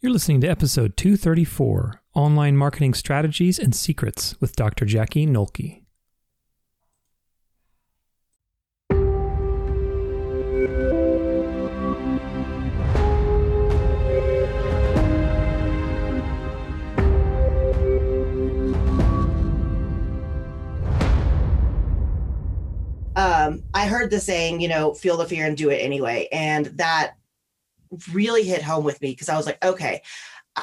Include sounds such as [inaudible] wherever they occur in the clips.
You're listening to episode 234 Online Marketing Strategies and Secrets with Dr. Jackie Noelke. Um, I heard the saying, you know, feel the fear and do it anyway. And that really hit home with me because I was like, okay,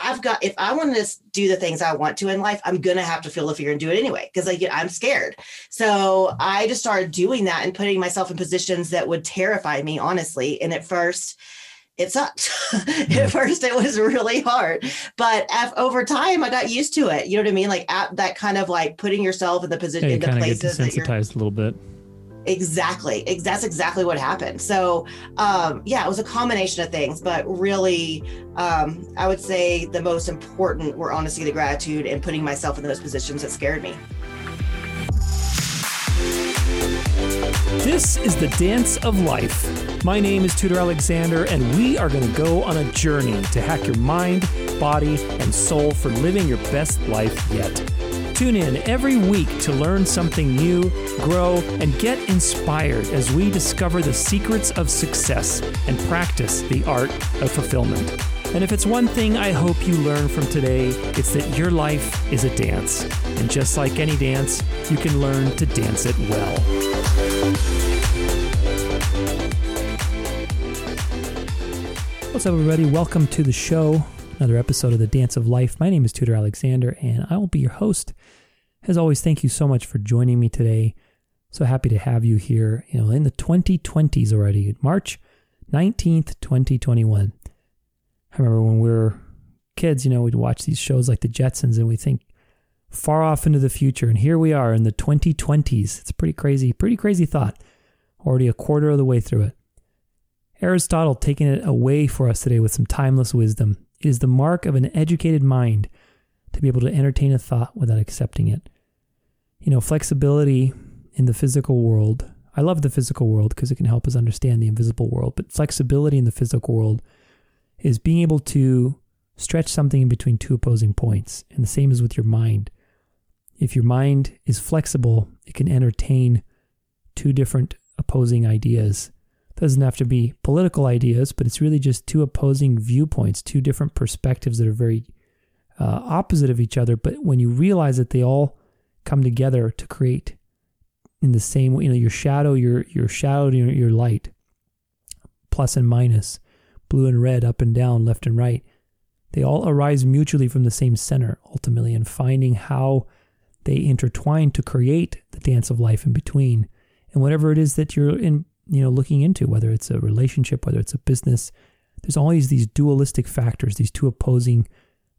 I've got if I want to do the things I want to in life, I'm gonna have to feel the fear and do it anyway because like I'm scared. So I just started doing that and putting myself in positions that would terrify me, honestly. And at first, it sucked. [laughs] at mm-hmm. first, it was really hard, but over time, I got used to it. You know what I mean? Like at that kind of like putting yourself in the position, yeah, in the places that you're a little bit. Exactly. That's exactly what happened. So, um, yeah, it was a combination of things, but really, um, I would say the most important were honesty, the gratitude, and putting myself in those positions that scared me. This is the dance of life. My name is Tudor Alexander, and we are going to go on a journey to hack your mind, body, and soul for living your best life yet. Tune in every week to learn something new, grow, and get inspired as we discover the secrets of success and practice the art of fulfillment. And if it's one thing I hope you learn from today, it's that your life is a dance. And just like any dance, you can learn to dance it well. What's up, everybody? Welcome to the show another episode of the Dance of Life. My name is Tudor Alexander, and I will be your host. As always, thank you so much for joining me today. So happy to have you here, you know, in the 2020s already, March 19th, 2021. I remember when we were kids, you know, we'd watch these shows like the Jetsons and we think far off into the future. And here we are in the 2020s. It's pretty crazy, pretty crazy thought. Already a quarter of the way through it. Aristotle taking it away for us today with some timeless wisdom. It is the mark of an educated mind to be able to entertain a thought without accepting it. You know, flexibility in the physical world. I love the physical world because it can help us understand the invisible world, but flexibility in the physical world is being able to stretch something in between two opposing points. And the same is with your mind. If your mind is flexible, it can entertain two different opposing ideas doesn't have to be political ideas, but it's really just two opposing viewpoints, two different perspectives that are very uh, opposite of each other. But when you realize that they all come together to create in the same way, you know, your shadow, your your shadow, your, your light, plus and minus, blue and red, up and down, left and right, they all arise mutually from the same center ultimately, and finding how they intertwine to create the dance of life in between. And whatever it is that you're in you know looking into whether it's a relationship whether it's a business there's always these dualistic factors these two opposing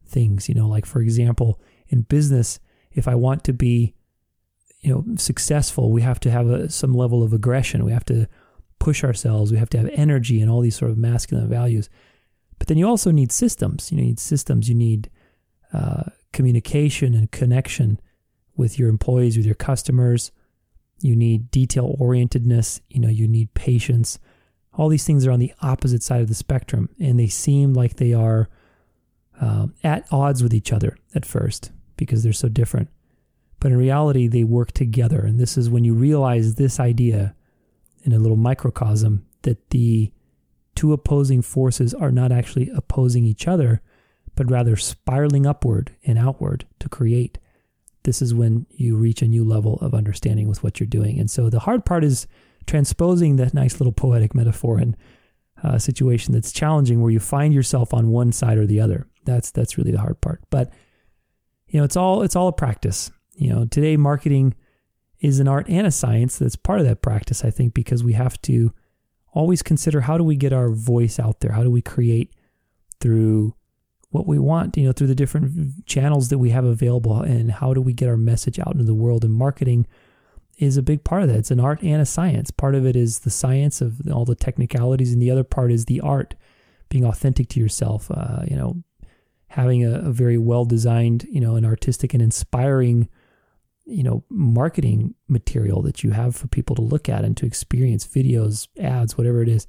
things you know like for example in business if i want to be you know successful we have to have a, some level of aggression. We have to push ourselves. We have to have energy and all these sort of masculine values. But then you also need systems. You, need systems. You need uh, communication and connection with your employees with your customers you need detail orientedness, you know, you need patience. All these things are on the opposite side of the spectrum, and they seem like they are uh, at odds with each other at first because they're so different. But in reality, they work together. And this is when you realize this idea in a little microcosm that the two opposing forces are not actually opposing each other, but rather spiraling upward and outward to create this is when you reach a new level of understanding with what you're doing. And so the hard part is transposing that nice little poetic metaphor in a situation that's challenging where you find yourself on one side or the other. That's that's really the hard part. But you know, it's all it's all a practice. You know, today marketing is an art and a science that's part of that practice, I think, because we have to always consider how do we get our voice out there? How do we create through what we want, you know, through the different channels that we have available and how do we get our message out into the world and marketing is a big part of that. It's an art and a science. Part of it is the science of all the technicalities and the other part is the art, being authentic to yourself, uh, you know, having a, a very well designed, you know, an artistic and inspiring, you know, marketing material that you have for people to look at and to experience videos, ads, whatever it is.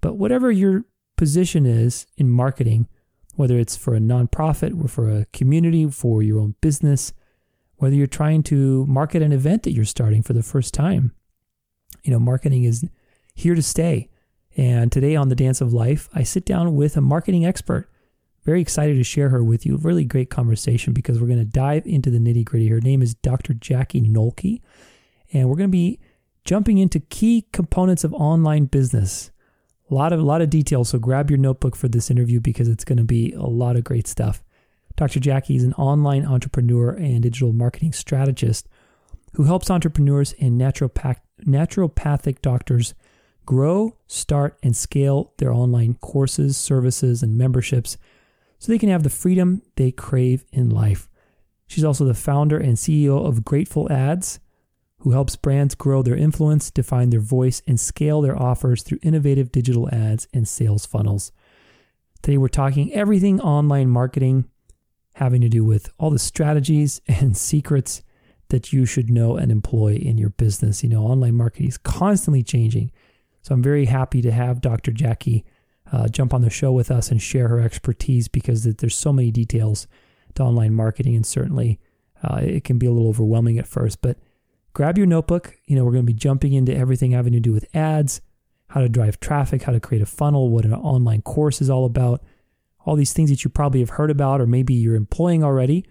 But whatever your position is in marketing, whether it's for a nonprofit or for a community, for your own business, whether you're trying to market an event that you're starting for the first time. You know, marketing is here to stay. And today on the Dance of Life, I sit down with a marketing expert. Very excited to share her with you. Really great conversation because we're going to dive into the nitty gritty. Her name is Dr. Jackie Noelke, and we're going to be jumping into key components of online business. A lot of a lot of details. So grab your notebook for this interview because it's going to be a lot of great stuff. Dr. Jackie is an online entrepreneur and digital marketing strategist who helps entrepreneurs and naturopath, naturopathic doctors grow, start, and scale their online courses, services, and memberships so they can have the freedom they crave in life. She's also the founder and CEO of Grateful Ads, who helps brands grow their influence, define their voice, and scale their offers through innovative digital ads and sales funnels. Today, we're talking everything online marketing having to do with all the strategies [laughs] and secrets that you should know and employ in your business. You know, online marketing is constantly changing. So I'm very happy to have Dr. Jackie uh, jump on the show with us and share her expertise because there's so many details to online marketing, and certainly uh, it can be a little overwhelming at first. But grab your notebook. You know, we're going to be jumping into everything having to do with ads, how to drive traffic, how to create a funnel, what an online course is all about, all these things that you probably have heard about, or maybe you're employing already.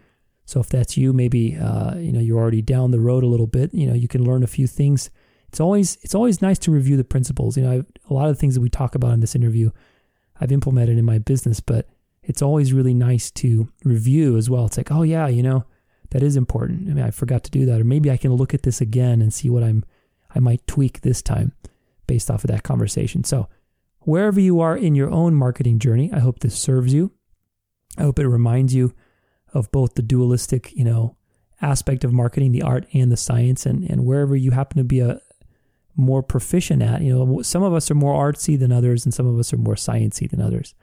So if that's you, maybe uh, you know you're already down the road a little bit. You know, you can learn a few things. It's always it's always nice to review the principles. You know, I've, a lot of the things that we talk about in this interview, I've implemented in my business, but it's always really nice to review as well. It's like, oh yeah, you know, that is important. I mean, I forgot to do that, or maybe I can look at this again and see what I'm I might tweak this time based off of that conversation. So wherever you are in your own marketing journey, I hope this serves you. I hope it reminds you of both the dualistic, you know, aspect of marketing, the art and the science, and and wherever you happen to be a more proficient at. You know, some of us are more artsy than others, and some of us are more sciencey than others.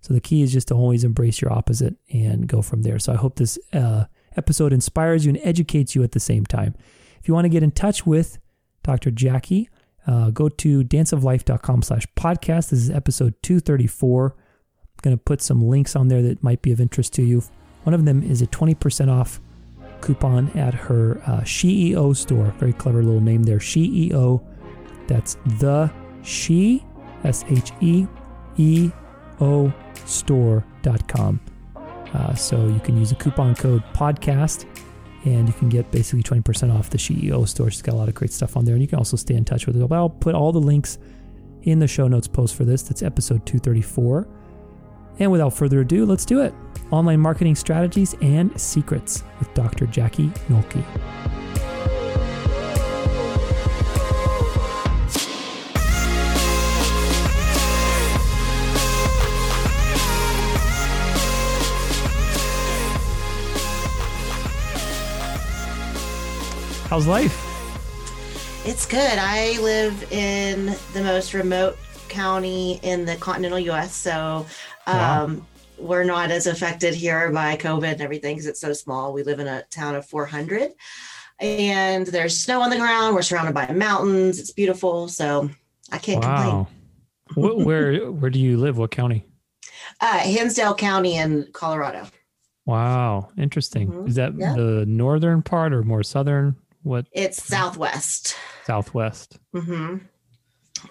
So the key is just to always embrace your opposite and go from there. So I hope this uh, episode inspires you and educates you at the same time. If you want to get in touch with Dr. Jackie, uh, go to danceoflife.com slash podcast. This is episode 234. I'm going to put some links on there that might be of interest to you. One of them is a 20% off coupon at her uh, SheEO store. Very clever little name there. CEO. That's the She, S H E E O store.com. Uh, so you can use a coupon code podcast and you can get basically 20% off the SheEO store. She's got a lot of great stuff on there. And you can also stay in touch with her. But I'll put all the links in the show notes post for this. That's episode 234. And without further ado, let's do it. Online marketing strategies and secrets with Dr. Jackie Noelke. How's life? It's good. I live in the most remote county in the continental US. So um, wow. we're not as affected here by COVID and everything because it's so small. We live in a town of 400 and there's snow on the ground. We're surrounded by mountains. It's beautiful. So I can't wow. complain. where, where do you live? What county? Uh, Hinsdale County in Colorado. Wow. Interesting. Mm-hmm. Is that yeah. the northern part or more southern? What? It's southwest. Southwest. Mm-hmm.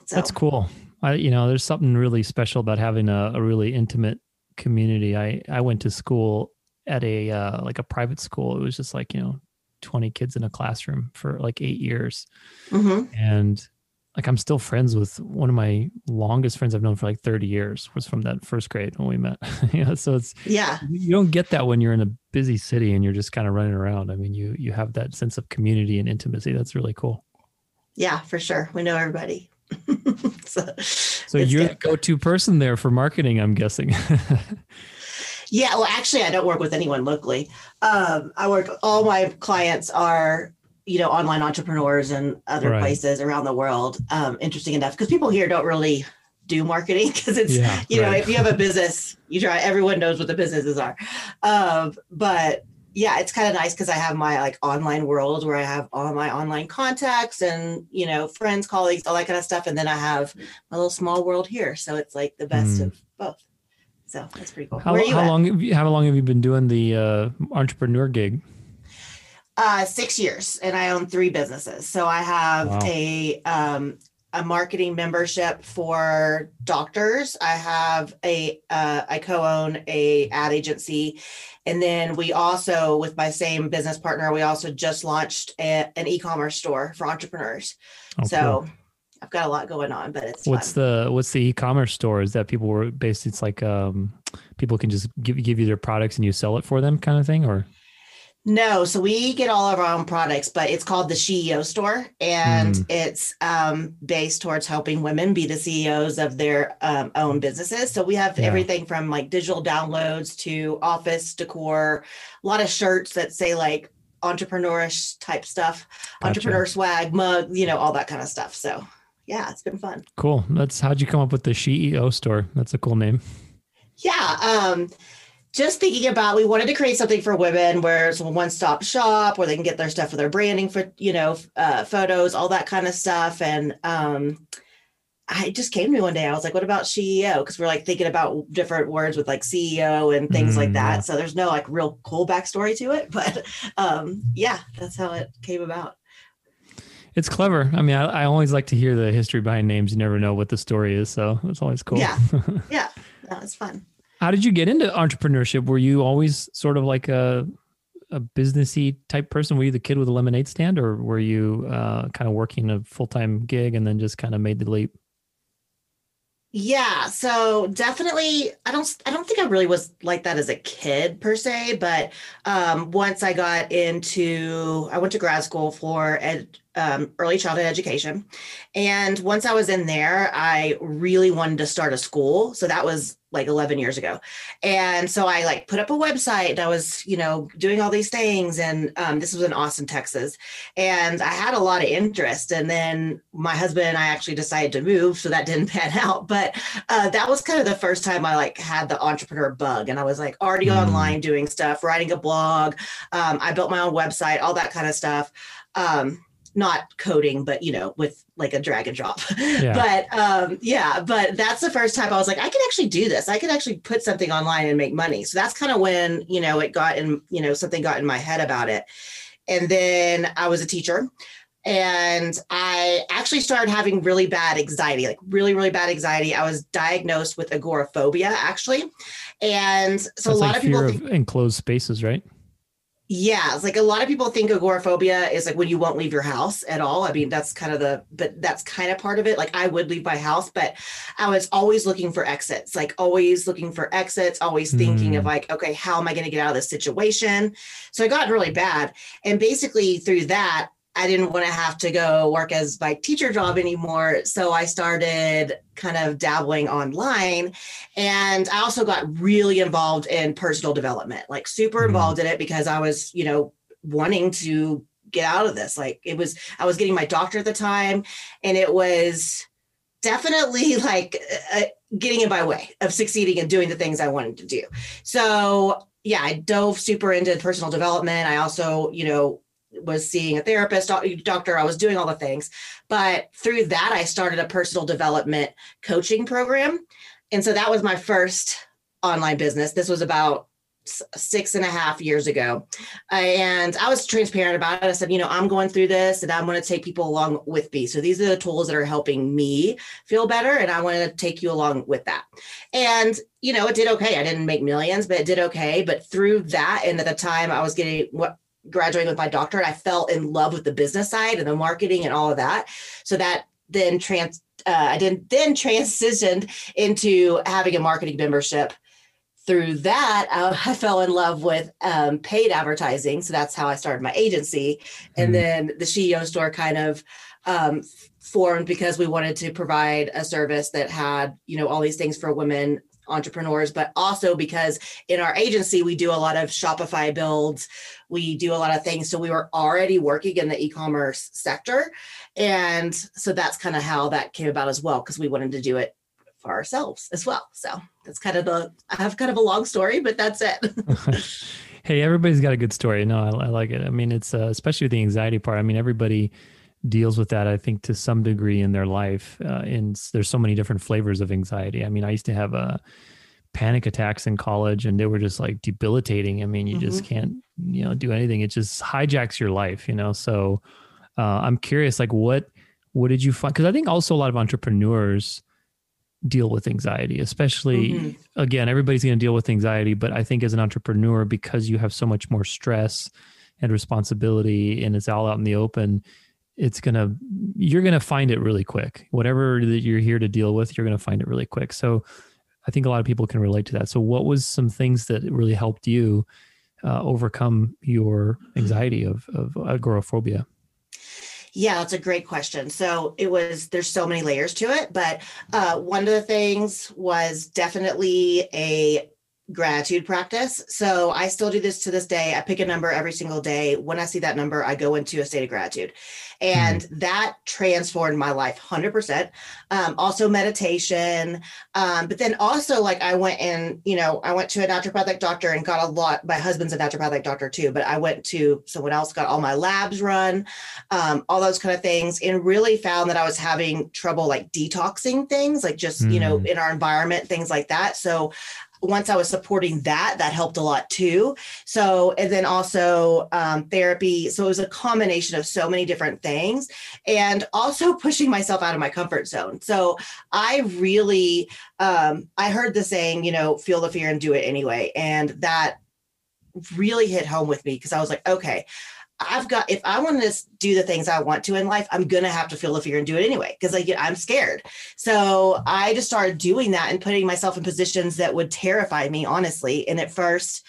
So. That's cool. I, you know, there's something really special about having a, a really intimate community. I, I went to school at a uh, like a private school. It was just like you know, 20 kids in a classroom for like eight years, mm-hmm. and like I'm still friends with one of my longest friends I've known for like 30 years was from that first grade when we met. [laughs] you know, so it's yeah, you don't get that when you're in a busy city and you're just kind of running around. I mean, you you have that sense of community and intimacy. That's really cool. Yeah, for sure. We know everybody. [laughs] so, so you're good. the go-to person there for marketing, I'm guessing. [laughs] yeah, well, actually, I don't work with anyone locally. Um, I work. All my clients are you know online entrepreneurs and other right. places around the world um, interesting enough because people here don't really do marketing [laughs] because it's yeah, you know right. if you have a business you try everyone knows what the businesses are um, but yeah it's kind of nice because i have my like online world where i have all my online contacts and you know friends colleagues all that kind of stuff and then i have my little small world here so it's like the best mm. of both So that's pretty cool. How, Where are you how long have you, how long have you been doing the uh, entrepreneur gig? Uh, six years, and I own three businesses. So I have Wow. a um, a marketing membership for doctors. I have a uh, I co-own a ad agency, and then we also, with my same business partner, we also just launched a, an e-commerce store for entrepreneurs. Oh, so cool. I've got a lot going on, but it's what's fun. the what's the e-commerce store? Is that people were based? It's like um, people can just give give you their products and you sell it for them, kind of thing, or No, so we get all of our own products, but it's called the SheEO store, and Mm. it's um, based towards helping women be the CEOs of their um, own businesses. So we have Yeah. everything from like digital downloads to office decor, a lot of shirts that say like entrepreneurish type stuff, Gotcha. entrepreneur swag, mug, you know, all that kind of stuff. So yeah, it's been fun. cool. That's how'd you come up with the SheEO store? That's a cool name. Yeah. Um, just thinking about we wanted to create something for women where it's a one-stop shop where they can get their stuff for their branding for you know uh, photos all that kind of stuff and um I just came to me one day. I was like, what about CEO? Because we're like thinking about different words with like CEO and things like Mm, that. yeah. So there's no like real cool backstory to it. [laughs] But um, yeah, that's how it came about. It's clever. I mean, I, I always like to hear the history behind names. You never know what the story is, so it's always cool. Yeah. [laughs] Yeah, that was fun. How did you get into entrepreneurship? Were you always sort of like a a businessy type person? Were you the kid with a lemonade stand, or were you uh, kind of working a full time gig and then just kind of made the leap? Yeah, so definitely I don't I don't think I really was like that as a kid per se, but um once I got into I went to grad school for ed, um, early childhood education. And once I was in there, I really wanted to start a school. So that was like 11 years ago. And so I like put up a website and I was, you know, doing all these things. And um, this was in Austin, Texas. And I had a lot of interest. And then my husband and I actually decided to move. So that didn't [laughs] pan out. But uh, that was kind of the first time I like had the entrepreneur bug. And I was like already Mm. online doing stuff, writing a blog. Um, I built my own website, all that kind of stuff. Um, not coding, but you know, with like a drag and drop. [laughs] But um, yeah, but that's the first time I was like, I can actually do this. I can actually put something online and make money. So that's kind of when, you know, it got in, you know, something got in my head about it. And then I was a teacher and I actually started having really bad anxiety, like really, really bad anxiety. I was diagnosed with agoraphobia actually. And so a lot like of people think, of enclosed spaces, right? Yeah, it's like a lot of people think agoraphobia is like when you won't leave your house at all. I mean, that's kind of the, but that's kind of part of it. Like I would leave my house, but I was always looking for exits, like always looking for exits, always thinking of Hmm. like, okay, how am I going to get out of this situation? So it got really bad. And basically through that, I didn't want to have to go work as my teacher job anymore. So I started kind of dabbling online. And I also got really involved in personal development, like super Mhm. involved in it because I was, you know, wanting to get out of this. Like it was, I was getting my doctor at the time, and it was definitely [laughs] like uh, getting in my way of succeeding and doing the things I wanted to do. So yeah, I dove super into personal development. I also, you know, was seeing a therapist, doctor. I was doing all the things, but through that, I started a personal development coaching program, and so that was my first online business. This was about six and a half years ago, and I was transparent about it. I said, you know, I'm going through this, and I'm going to take people along with me. So these are the tools that are helping me feel better, and I want to take you along with that. And you know, it did okay. I didn't make millions, but it did okay. But through that, and at the time, I was getting what graduating with my doctorate, I fell in love with the business side and the marketing and all of that. So that then trans, uh, I didn't then transitioned into having a marketing membership. Through that, uh, I fell in love with um, paid advertising. So that's how I started my agency. And Mhm. then the SheEO store kind of um, formed because we wanted to provide a service that had, you know, all these things for women entrepreneurs, but also because in our agency, we do a lot of Shopify builds, we do a lot of things. So we were already working in the e commerce sector. And so that's kind of how that came about as well, because we wanted to do it for ourselves as well. So that's kind of the, I have kind of a long story, but that's it. [laughs] hey, everybody's got a good story. No, I, I like it. I mean, it's uh, especially with the anxiety part. I mean, everybody deals with that. I think to some degree in their life. Uh, and there's so many different flavors of anxiety. I mean, I used to have a panic attacks in college and they were just like debilitating. I mean, you mm-hmm. just can't, you know, do anything. It just hijacks your life, you know? So uh, I'm curious, like what, what did you find? Cause I think also a lot of entrepreneurs deal with anxiety, especially mm-hmm. again, everybody's going to deal with anxiety, but I think as an entrepreneur, because you have so much more stress and responsibility and it's all out in the open, it's gonna you're gonna find it really quick. Whatever that you're here to deal with, you're gonna find it really quick. So I think a lot of people can relate to that. So what was some things that really helped you uh, overcome your anxiety of of agoraphobia? Yeah, that's a great question. So it was, there's so many layers to it, but uh, one of the things was definitely a gratitude practice. So I still do this to this day. I pick a number every single day. When I see that number, I go into a state of gratitude. And mm-hmm. that transformed my life 100%. Um, also, meditation. Um, but then also, like, I went and, you know, I went to a naturopathic doctor and got a lot. My husband's a naturopathic doctor too, but I went to someone else, got all my labs run, um, all those kind of things, and really found that I was having trouble like detoxing things, like just, mm-hmm. you know, mm. in our environment, things like that. So once I was supporting that, that helped a lot too. So, and then also um, therapy. So it was a combination of so many different things and also pushing myself out of my comfort zone. So I really, um, I heard the saying, you know, feel the fear and do it anyway. And that really hit home with me because I was like, okay, I've got if I want to do the things I want to in life, I'm gonna have to feel the fear and do it anyway because like I'm scared. So I just started doing that and putting myself in positions that would terrify me, honestly. And at first,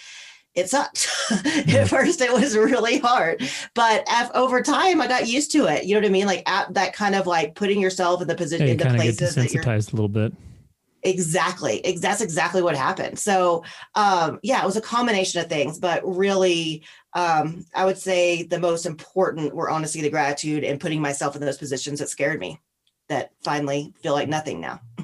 it sucked. [laughs] at first, it was really hard, but over time, I got used to it. You know what I mean? Like at that kind of like putting yourself in the position, yeah, in the places that you're a little bit. Exactly. That's exactly what happened. So, um, yeah, it was a combination of things, but really, um, I would say the most important were honestly the gratitude and putting myself in those positions that scared me that finally feel like nothing now. [laughs]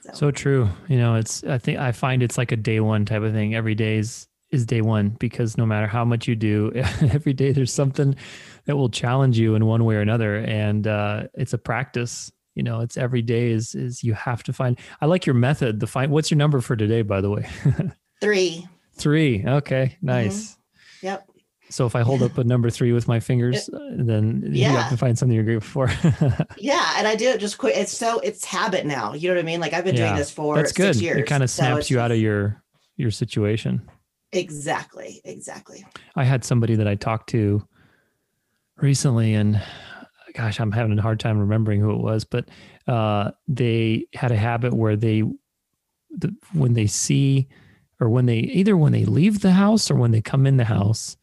so. so true. You know, it's, I think I find it's like a day one type of thing. Every day is, is day one because no matter how much you do, [laughs] every day there's something that will challenge you in one way or another. And uh, it's a practice you know it's every day is is you have to find i like your method the find what's your number for today by the way [laughs] three three okay nice mm-hmm. Yep. So if i hold up a number three with my fingers [laughs] uh, then yeah. you have to find something you're grateful for. [laughs] Yeah and i do it just quick. It's so it's habit now you know what i mean? Like i've been yeah, doing this for that's good. Years, it kind of snaps so you out of your your situation. Exactly exactly. I had somebody that i talked to recently and gosh, I'm having a hard time remembering who it was, but uh, they had a habit where they, the, when they see, or when they either when they leave the house or when they come in the house,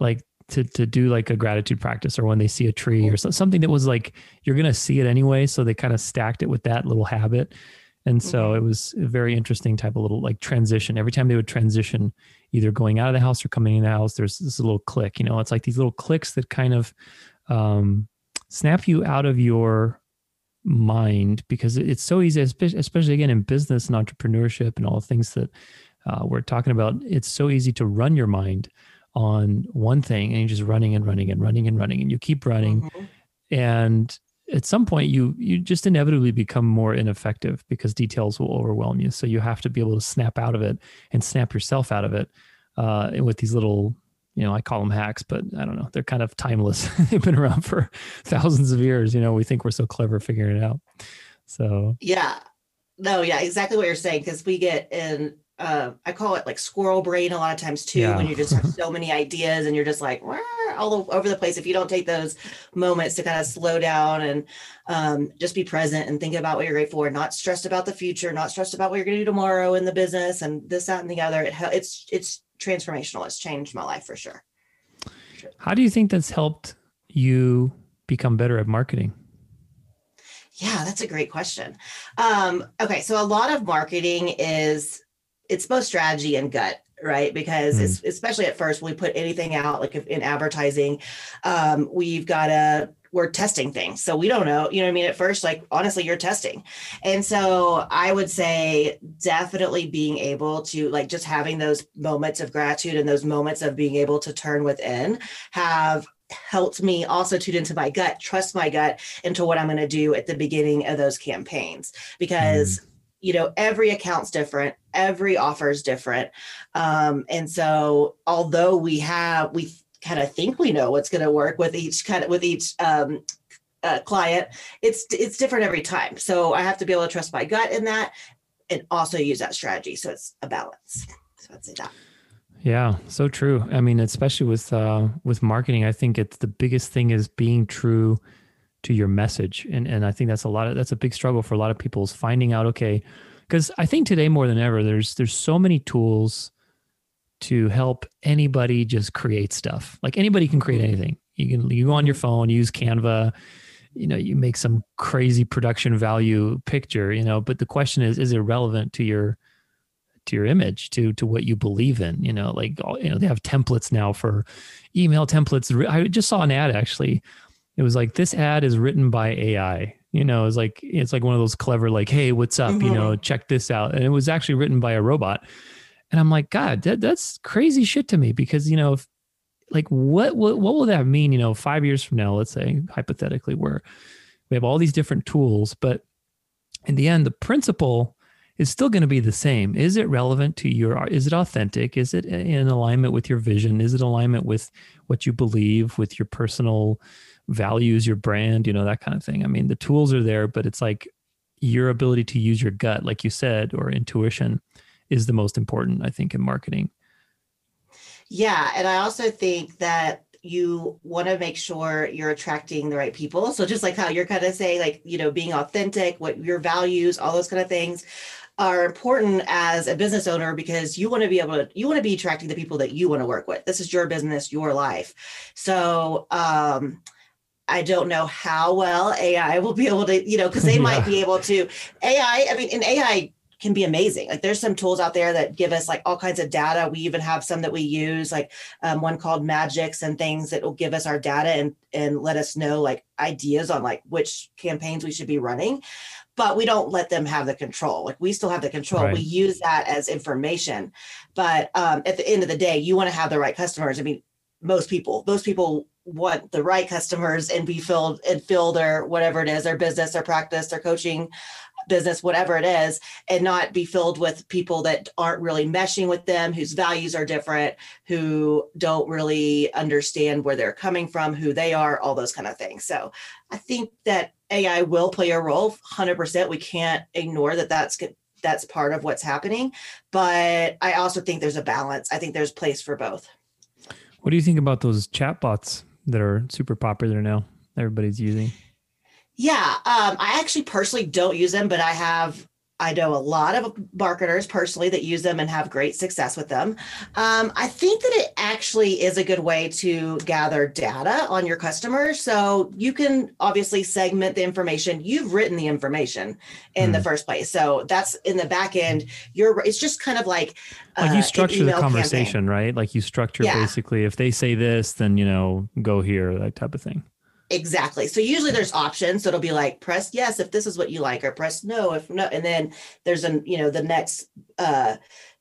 like to to do like a gratitude practice, or when they see a tree or something that was like you're gonna see it anyway, so they kind of stacked it with that little habit. And so mm-hmm. it was a very interesting type of little like transition. Every time they would transition, either going out of the house or coming in the house, there's this little click. You know, it's like these little clicks that kind of um, snap you out of your mind because it's so easy, especially again in business and entrepreneurship and all the things that uh, we're talking about. It's so easy to run your mind on one thing and you're just running and running and running and running and you keep running. Mm-hmm. And at some point you you just inevitably become more ineffective because details will overwhelm you. So you have to be able to snap out of it and snap yourself out of it uh, with these little you know, I call them hacks, but I don't know. They're kind of timeless. [laughs] They've been around for [laughs] thousands of years. You know, we think we're so clever figuring it out. So yeah, no, yeah, exactly what you're saying. Because we get in, uh, I call it like squirrel brain a lot of times too, yeah. when you just have so many ideas and you're just like all over the place. If you don't take those moments to kind of slow down and um, just be present and think about what you're grateful for, not stressed about the future, not stressed about what you're going to do tomorrow in the business and this, that, and the other. It, it's it's transformational. It's changed my life for sure. How do you think that's helped you become better at marketing? Yeah, that's a great question. Um, okay, so a lot of marketing is it's both strategy and gut right because mm. especially at first when we put anything out like in advertising um, we've got to we're testing things. So we don't know, you know what I mean? At first, like honestly, you're testing. And so I would say definitely being able to like just having those moments of gratitude and those moments of being able to turn within have helped me also tune into my gut, trust my gut into what I'm going to do at the beginning of those campaigns because mm you know every account's different every offer is different um, and so although we have we kind of think we know what's going to work with each kind of with each um, uh, client. It's it's different every time. So i have to be able to trust my gut in that and also use that strategy. So it's a balance. So i'd say that. Yeah so true. I mean especially with uh with marketing i think it's the biggest thing is being true to your message. And and i think that's a lot of that's a big struggle for a lot of people is finding out okay because i think today more than ever there's there's so many tools to help anybody just create stuff. Like anybody can create anything. You can you go on your phone use canva you know you make some crazy production value picture you know but the question is is it relevant to your to your image to to what you believe in? You know like you know they have templates now for email templates. I just saw an ad actually. It was like this ad is written by ai you know it's like it's like one of those clever like hey what's up? Mm-hmm. you know check this out. And it was actually written by a robot and i'm like god that, that's crazy shit to me because you know if, like what, what what will that mean you know five years from now let's say hypothetically where we have all these different tools but in the end the principle is still going to be the same. Is it relevant to your is it authentic? Is it in alignment with your vision? Is it alignment with what you believe with your personal values your brand you know that kind of thing? I mean the tools are there but it's like your ability to use your gut like you said or intuition is the most important i think in marketing yeah. And I also think that you want to make sure you're attracting the right people. So just like how you're kind of saying, like, you know, being authentic, what your values, all those kind of things are important as a business owner because you want to be able to you want to be attracting the people that you want to work with. This is your business, your life. So um I don't know how well AI will be able to, you know, because they [laughs] yeah. might be able to AI. I mean, in AI can be amazing. Like there's some tools out there that give us like all kinds of data. We even have some that we use, like um, one called Madgicx and things that will give us our data and and let us know like ideas on like which campaigns we should be running. But we don't let them have the control. Like we still have the control. Right. We use that as information. But um, at the end of the day, you want to have the right customers. I mean, most people, those people want the right customers and be filled and fill their whatever it is, their business, their practice, their coaching business, whatever it is, and not be filled with people that aren't really meshing with them, whose values are different, who don't really understand where they're coming from, who they are, all those kind of things. So I think that AI will play a role 100%. We can't ignore that that's that's part of what's happening, but I also think there's a balance. I think there's place for both. What do you think about those chatbots that are super popular now? Everybody's using. Yeah, um, I actually personally don't use them, but I have I know a lot of marketers personally that use them and have great success with them. Um, I think that it actually is a good way to gather data on your customers. So you can obviously segment the information. You've written the information in mm. the hmm. first place. So that's in the back end. You're it's just kind of like like you uh, structure the conversation, campaign. right? Like you structure yeah. basically if they say this, then you know, go here, that type of thing. Exactly. So usually there's options. So it'll be like press yes if this is what you like, or press no if no. And then there's an you know the next uh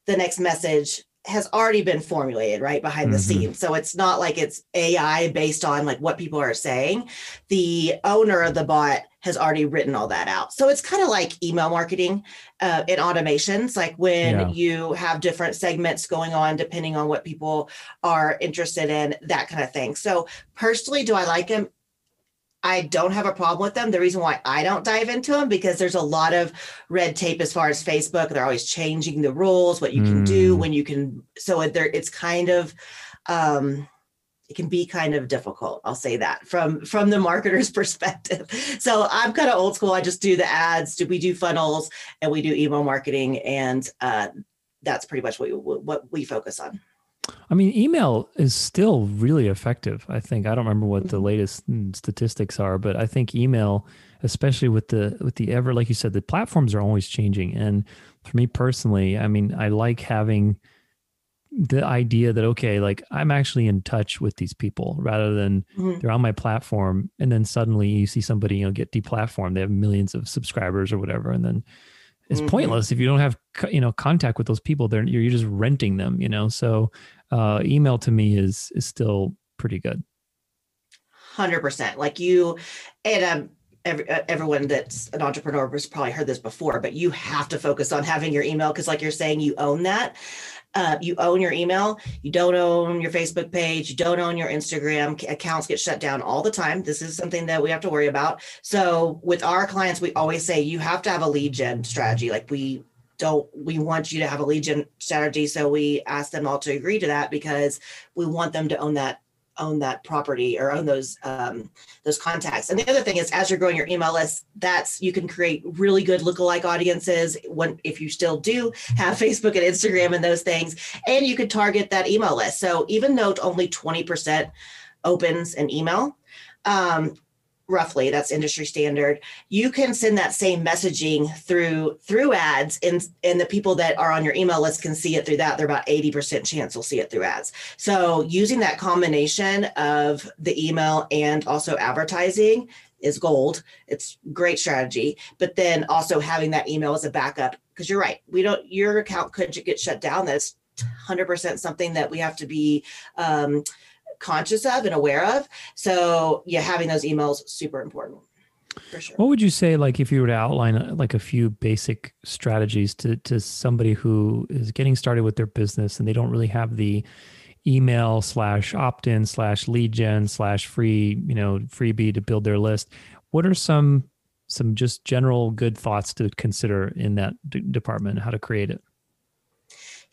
the next message has already been formulated right behind mm-hmm. the scenes. So it's not like it's AI based on like what people are saying. The owner of the bot has already written all that out. So it's kind of like email marketing uh, and automations, like when yeah. you have different segments going on depending on what people are interested in, that kind of thing. So personally, do I like them? I don't have a problem with them. The reason why I don't dive into them because there's a lot of red tape as far as Facebook. They're always changing the rules, what you can mm. do, when you can. So there, it's kind of, um, it can be kind of difficult. I'll say that from from the marketer's [laughs] perspective. So I'm kind of old school. I just do the ads. Do we do funnels and we do email marketing, and uh, that's pretty much what we, what we focus on. I mean, email is still really effective. I think I don't remember what the mm-hmm. latest statistics are, but I think email, especially with the with the ever like you said, the platforms are always changing. And for me personally, I mean, I like having the idea that okay, like I'm actually in touch with these people rather than mm-hmm. they're on my platform and then suddenly you see somebody you know get deplatformed. They have millions of subscribers or whatever, and then it's mm-hmm. pointless if you don't have you know contact with those people. They're you're just renting them, you know. So uh, email to me is is still pretty good. Hundred percent. Like you, and um, every, uh, everyone that's an entrepreneur has probably heard this before, but you have to focus on having your email because, like you're saying, you own that. Uh, you own your email. You don't own your Facebook page. You don't own your Instagram. Accounts get shut down all the time. This is something that we have to worry about. So, with our clients, we always say you have to have a lead gen strategy. Like we don't we want you to have a lead gen strategy so we ask them all to agree to that because we want them to own that own that property or own those um, those contacts. And the other thing is, as you're growing your email list, that's you can create really good lookalike audiences. When if you still do have [laughs] Facebook and Instagram and those things, and you could target that email list. So even though only 20% opens an email, um, roughly that's industry standard you can send that same messaging through through ads and and the people that are on your email list can see it through that they're about 80% chance they'll see it through ads. So using that combination of the email and also advertising is gold it's great strategy but then also having that email as a backup because you're right we don't your account could get shut down that's 100% something that we have to be um, conscious of and aware of. So yeah, having those emails super important. Sure. What would you say, like, if you were to outline uh, like a few basic strategies to to somebody who is getting started with their business and they don't really have the email slash opt in slash lead gen slash free you know freebie to build their list? What are some some just general good thoughts to consider in that d- department? How to create it?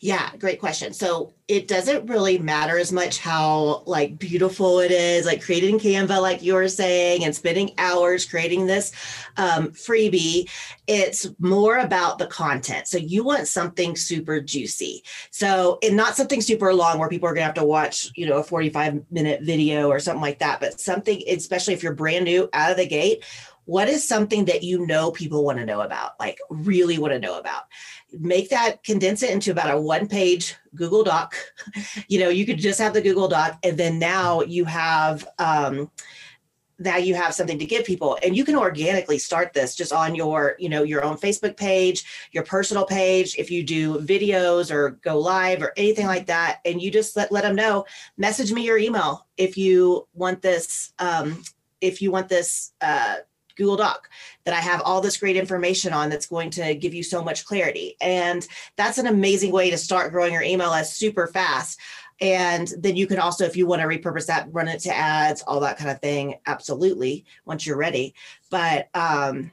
Yeah, great question. So it doesn't really matter as much how like beautiful it is, like created in Canva, like you were saying, and spending hours creating this um, freebie. It's more about the content. So you want something super juicy. So and not something super long where people are gonna have to watch, you know, a 45 minute video or something like that, but something, especially if you're brand new out of the gate, what is something that you know people want to know about, like really want to know about? make that condense it into about a one page google doc [laughs] you know you could just have the google doc and then now you have um, now you have something to give people and you can organically start this just on your you know your own facebook page your personal page if you do videos or go live or anything like that and you just let, let them know message me your email if you want this um, if you want this uh, Google Doc that I have all this great information on that's going to give you so much clarity. And that's an amazing way to start growing your email list super fast. And then you can also, if you want to repurpose that, run it to ads, all that kind of thing. Absolutely, once you're ready. But um,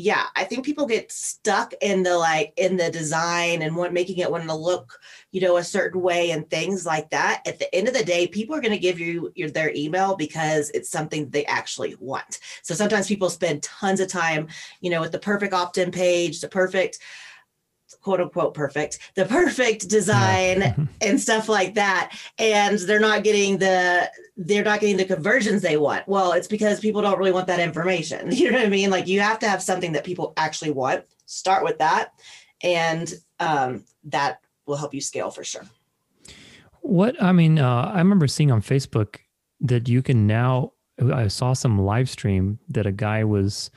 yeah, I think people get stuck in the like in the design and what making it want to look, you know, a certain way and things like that. At the end of the day, people are going to give you your, their email because it's something they actually want. So sometimes people spend tons of time, you know, with the perfect opt-in page, the perfect quote unquote perfect, the perfect design yeah. [laughs] and stuff like that. And they're not getting the they're not getting the conversions they want. Well, it's because people don't really want that information. [laughs] You know what I mean? Like you have to have something that people actually want. Start with that. And um, that will help you scale for sure. What I mean, uh, I remember seeing on Facebook that you can now. I saw some live stream that a guy was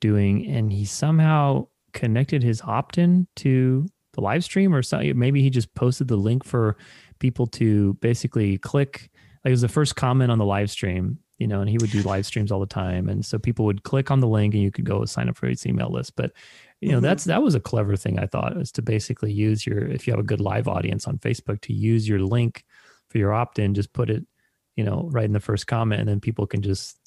doing, and he somehow connected his opt-in to the live stream or something. Maybe he just posted the link for people to basically click. Like it was the first comment on the live stream, you know, and he would do live streams all the time. And so people would click on the link and you could go sign up for his email list. But you know, mm-hmm. that's that was a clever thing I thought was to basically use your if you have a good live audience on Facebook to use your link for your opt-in, just put it, you know, right in the first comment and then people can just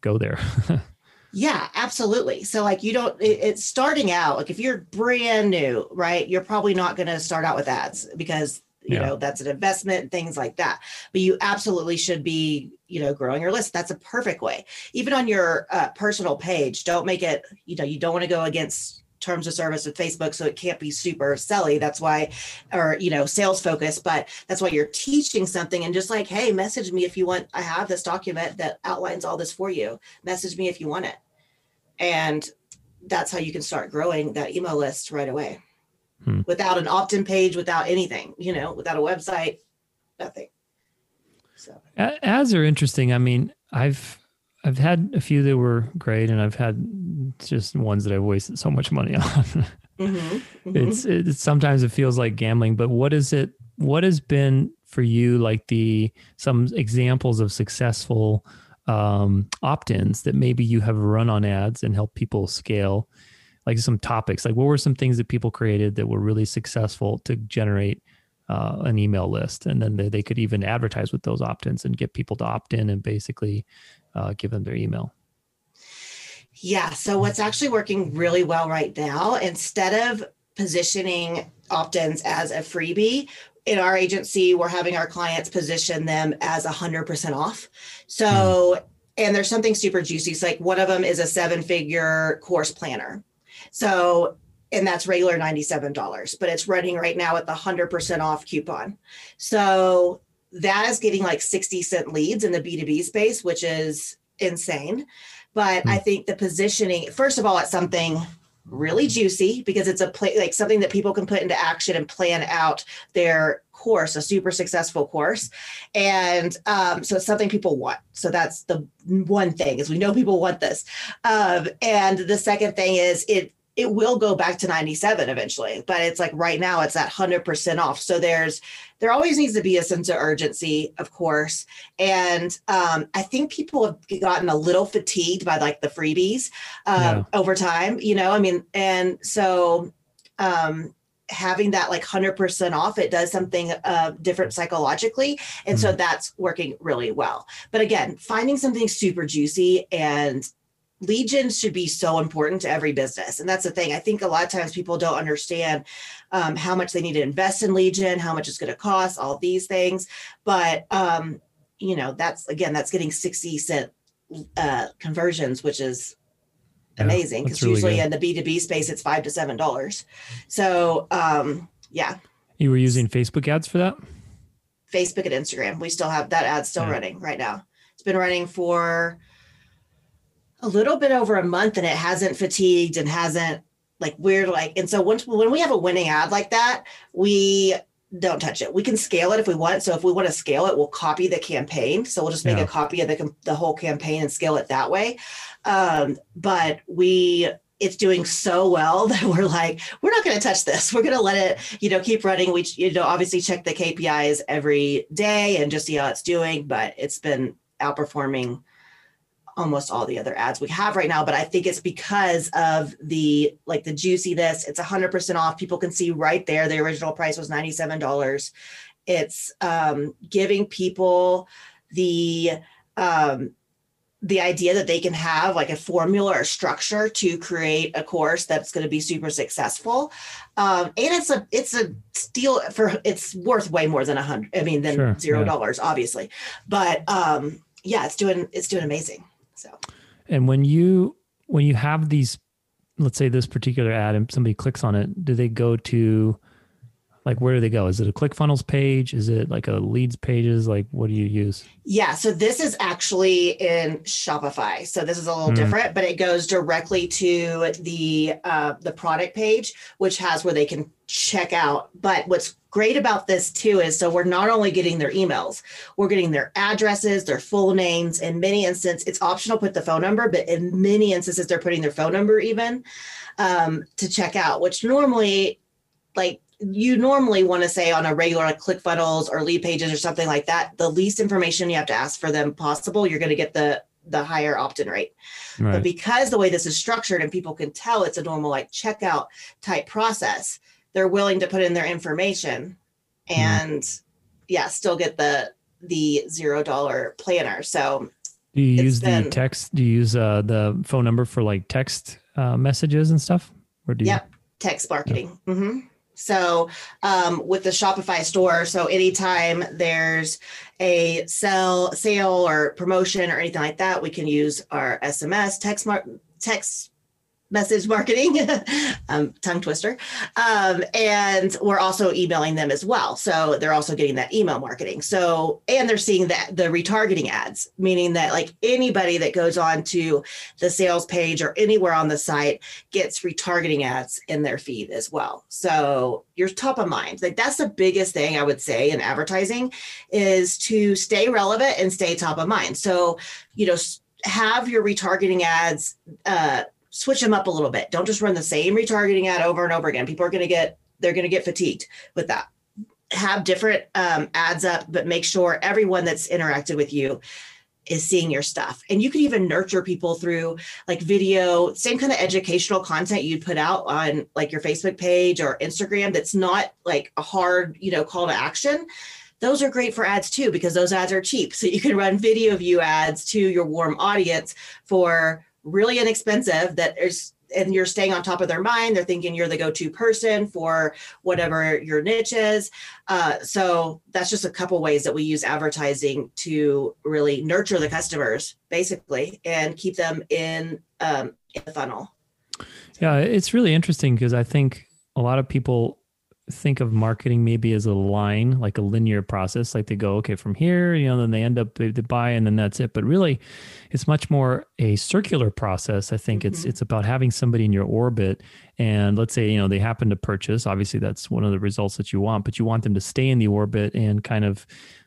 go there. [laughs] Yeah, absolutely. So like you don't it, it's starting out like if you're brand new, right? You're probably not going to start out with ads because you yeah. know that's an investment things like that but you absolutely should be you know growing your list that's a perfect way even on your uh, personal page don't make it you know you don't want to go against terms of service with Facebook, so it can't be super selly. That's why, or you know, sales focused. But that's why you're teaching something, and just like, hey, message me if you want. I have this document that outlines all this for you. Message me if you want it, and that's how you can start growing that email list right away, hmm. without an opt-in page, without anything. You know, without a website, nothing. So ads are interesting. I mean, I've I've had a few that were great, and I've had just ones that I've wasted so much money [laughs] on. mm-hmm, mm-hmm. It's it's sometimes it feels like gambling. But what is it? What has been for you like the some examples of successful um, opt-ins that maybe you have run on ads and help people scale? Like some topics, like what were some things that people created that were really successful to generate uh, an email list, and then they, they could even advertise with those opt-ins and get people to opt in and basically uh, give them their email. Yeah. So what's actually working really well right now, instead of positioning opt-ins as a freebie, in our agency, we're having our clients position them as a hundred percent off. So, mm. and there's something super juicy. It's like one of them is a seven-figure course planner. So, and that's regular $97, but it's running right now at the 100% off coupon. So that is getting like 60 cent leads in the B2B space, which is insane. But mm. I think the positioning, first of all, it's something really juicy because it's a play like something that people can put into action and plan out their course a super successful course and um, so it's something people want so that's the one thing is we know people want this um, and the second thing is it it will go back to 97 eventually but it's like right now it's at 100% off so there's there always needs to be a sense of urgency of course and um, i think people have gotten a little fatigued by like the freebies um, yeah. over time you know i mean and so um, having that like 100% off it does something uh, different psychologically and mm-hmm. so that's working really well but again finding something super juicy and gen should be so important to every business. And that's the thing. I think a lot of times people don't understand um, how much they need to invest in lead gen how much it's going to cost all these things. But um, you know that's again that's getting 60 cent uh, conversions which is amazing because yeah, usually in the b2b space it's five to seven dollars. So um, yeah. You were using facebook ads for that? Facebook and instagram. We still have that ad still yeah. running right now. It's been running for a little bit over a month and it hasn't fatigued and hasn't like we're like and so once when we have a winning ad like that we don't touch it. We can scale it if we want. So if we want to scale it we'll copy the campaign. So we'll just make yeah. a copy of the, the whole campaign and scale it that way. Um, but we it's doing so well [laughs] that we're like we're not going to touch this. We're going to let it you know keep running. We you know obviously check the kpis every day and just see how it's doing but it's been outperforming almost all the other ads we have right now but i think it's because of the like the juiciness it's 100% off. People can see right there the original price was $97 it's um, giving people the um, the idea that they can have like a formula or structure to create a course that's going to be super successful. Um, and it's a it's a steal for it's worth way more than a hundred i mean than zero dollars yeah. obviously. But um yeah it's doing it's doing amazing so, and when you when you have these, let's say this particular ad, and somebody clicks on it, do they go to like where do they go? Is it a ClickFunnels page? Is it like a leads pages? Like what do you use? Yeah, so this is actually in Shopify. So this is a little mm. different, but it goes directly to the uh, the product page, which has where they can check out. But what's great about this too is so we're not only getting their emails, we're getting their addresses, their full names. In many instances, it's optional put the phone number, but in many instances, they're putting their phone number even um, to check out, which normally like you normally want to say on a regular like ClickFunnels or Leadpages or something like that, the least information you have to ask for them possible, you're going to get the the higher opt-in rate. Right. But because the way this is structured and people can tell it's a normal like checkout type process, they're willing to put in their information mm-hmm. and mm. yeah, still get the the zero dollar planner. So do you use been, the text? Do you use uh, the phone number for like text uh, messages and stuff? Or do you? Yep, text marketing. Yeah. Mm-hmm. So um, with the Shopify store, so anytime there's a sell, sale or promotion or anything like that, we can use our SMS text mar- text message marketing, [laughs] um, tongue twister. Um, and we're also emailing them as well. So they're also getting that email marketing. So, and they're seeing that the retargeting ads, meaning that like anybody that goes on to the sales page or anywhere on the site gets retargeting ads in their feed as well. So you're top of mind. Like that's the biggest thing I would say in advertising is to stay relevant and stay top of mind. So, you know, have your retargeting ads, uh, switch them up a little bit. Don't just run the same retargeting ad over and over again. People are going to get they're going to get fatigued with that. Have different um, ads up, but make sure everyone that's interacted with you is seeing your stuff. And you can even nurture people through like video, same kind of educational content you'd put out on like your Facebook page or Instagram that's not like a hard, you know, call to action. Those are great for ads too, because those ads are cheap. So you can run video view ads to your warm audience for really inexpensive that is and you're staying on top of their mind. They're thinking you're the go-to person for whatever your niche is. Uh, so that's just a couple ways that we use advertising to really nurture the customers, basically, and keep them in um, in the funnel. Yeah, it's really interesting because I think a lot of people think of marketing maybe as a line, like a linear process. Like they go, okay, from here, you know, then they end up they, they buy, and then that's it. But really, it's much more a circular process. I think mm-hmm. it's it's about having somebody in your orbit, and let's say you know they happen to purchase. Obviously, that's one of the results that you want, but you want them to stay in the orbit and kind of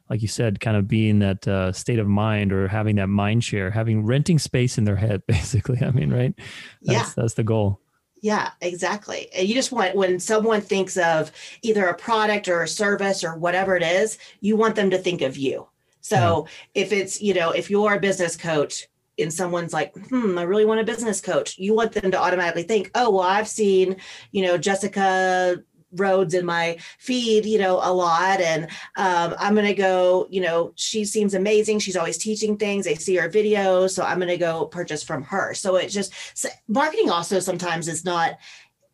like you said, kind of being that uh, state of mind or having that mind share, having renting space in their head, [laughs] basically. I mean, right? That's, yeah. That's the goal. Yeah, exactly. And you just want when someone thinks of either a product or a service or whatever it is, you want them to think of you. So yeah. if it's, you know, if you're a business coach and someone's like, hmm, I really want a business coach, you want them to automatically think, oh, well, I've seen, you know, Jessica Rhodes in my feed, you know, a lot. And um, I'm going to go, you know, she seems amazing. She's always teaching things. They see her videos. So I'm going to go purchase from her. So it just, marketing also sometimes is not,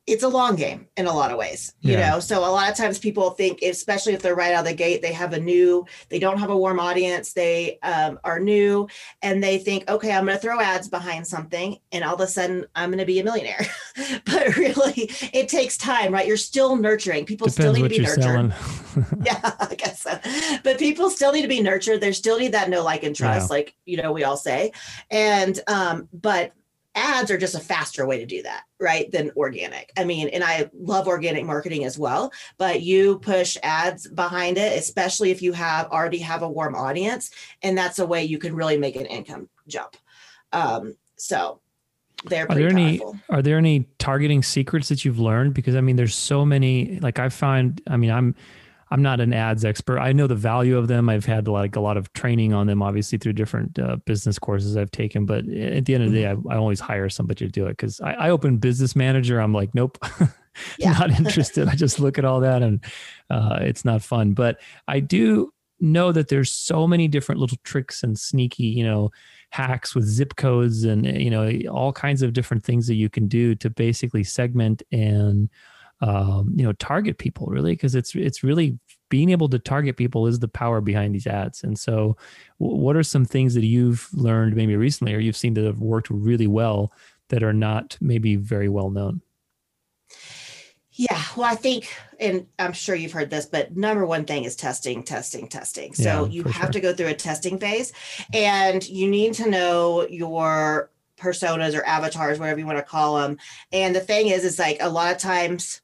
it's a long game in a lot of ways, you yeah. know. So a lot of times people think, especially if they're right out of the gate, they have a new, they don't have a warm audience, they um, are new, and they think, okay, I'm going to throw ads behind something, and all of a sudden I'm going to be a millionaire. [laughs] but really, it takes time, right? You're still nurturing. People Depends still need to be nurtured. [laughs] yeah, I guess so. But people still need to be nurtured. They still need that no like and trust, yeah. like you know we all say, and um, but ads are just a faster way to do that, right? Than organic. I mean, and I love organic marketing as well, but you push ads behind it, especially if you have already have a warm audience, and that's a way you can really make an income jump. Um, so they're are there powerful. any are there any targeting secrets that you've learned? Because I mean, there's so many. Like I find, I mean, I'm I'm not an ads expert. I know the value of them. I've had like a lot of training on them, obviously through different uh, business courses I've taken. But at the end of the day, mm-hmm. I, I always hire somebody to do it because I, I open Business Manager. I'm like, nope, [laughs] yeah. not interested. I just look at all that and uh, it's not fun. But I do know that there's so many different little tricks and sneaky, you know, hacks with zip codes and you know all kinds of different things that you can do to basically segment and um, you know target people really because it's it's really being able to target people is the power behind these ads and so w- what are some things that you've learned maybe recently or you've seen that have worked really well that are not maybe very well known yeah, well, I think, and I'm sure you've heard this, but number one thing is testing, testing, testing. So yeah, you have sure. to go through a testing phase and you need to know your personas or avatars, whatever you want to call them. And the thing is, is like a lot of times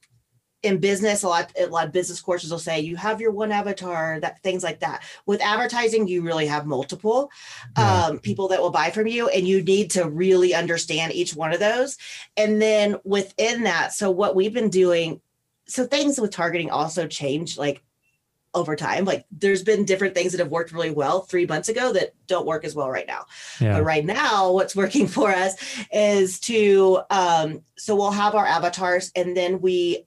in business, a lot a lot of business courses will say you have your one avatar, that things like that. With advertising, you really have multiple yeah. um, people that will buy from you, and you need to really understand each one of those. And then within that, so what we've been doing, so things with targeting also change like over time. Like there's been different things that have worked really well three months ago that don't work as well right now. Yeah. But right now, what's working [laughs] for us is to um, so we'll have our avatars and then we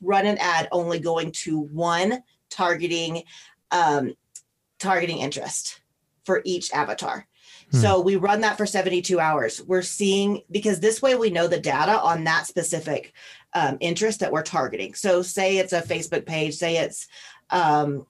run an ad only going to one targeting um, targeting interest for each avatar. Hmm. So we run that for 72 hours. We're seeing because this way we know the data on that specific um, interest that we're targeting. So say it's a Facebook page, say it's um,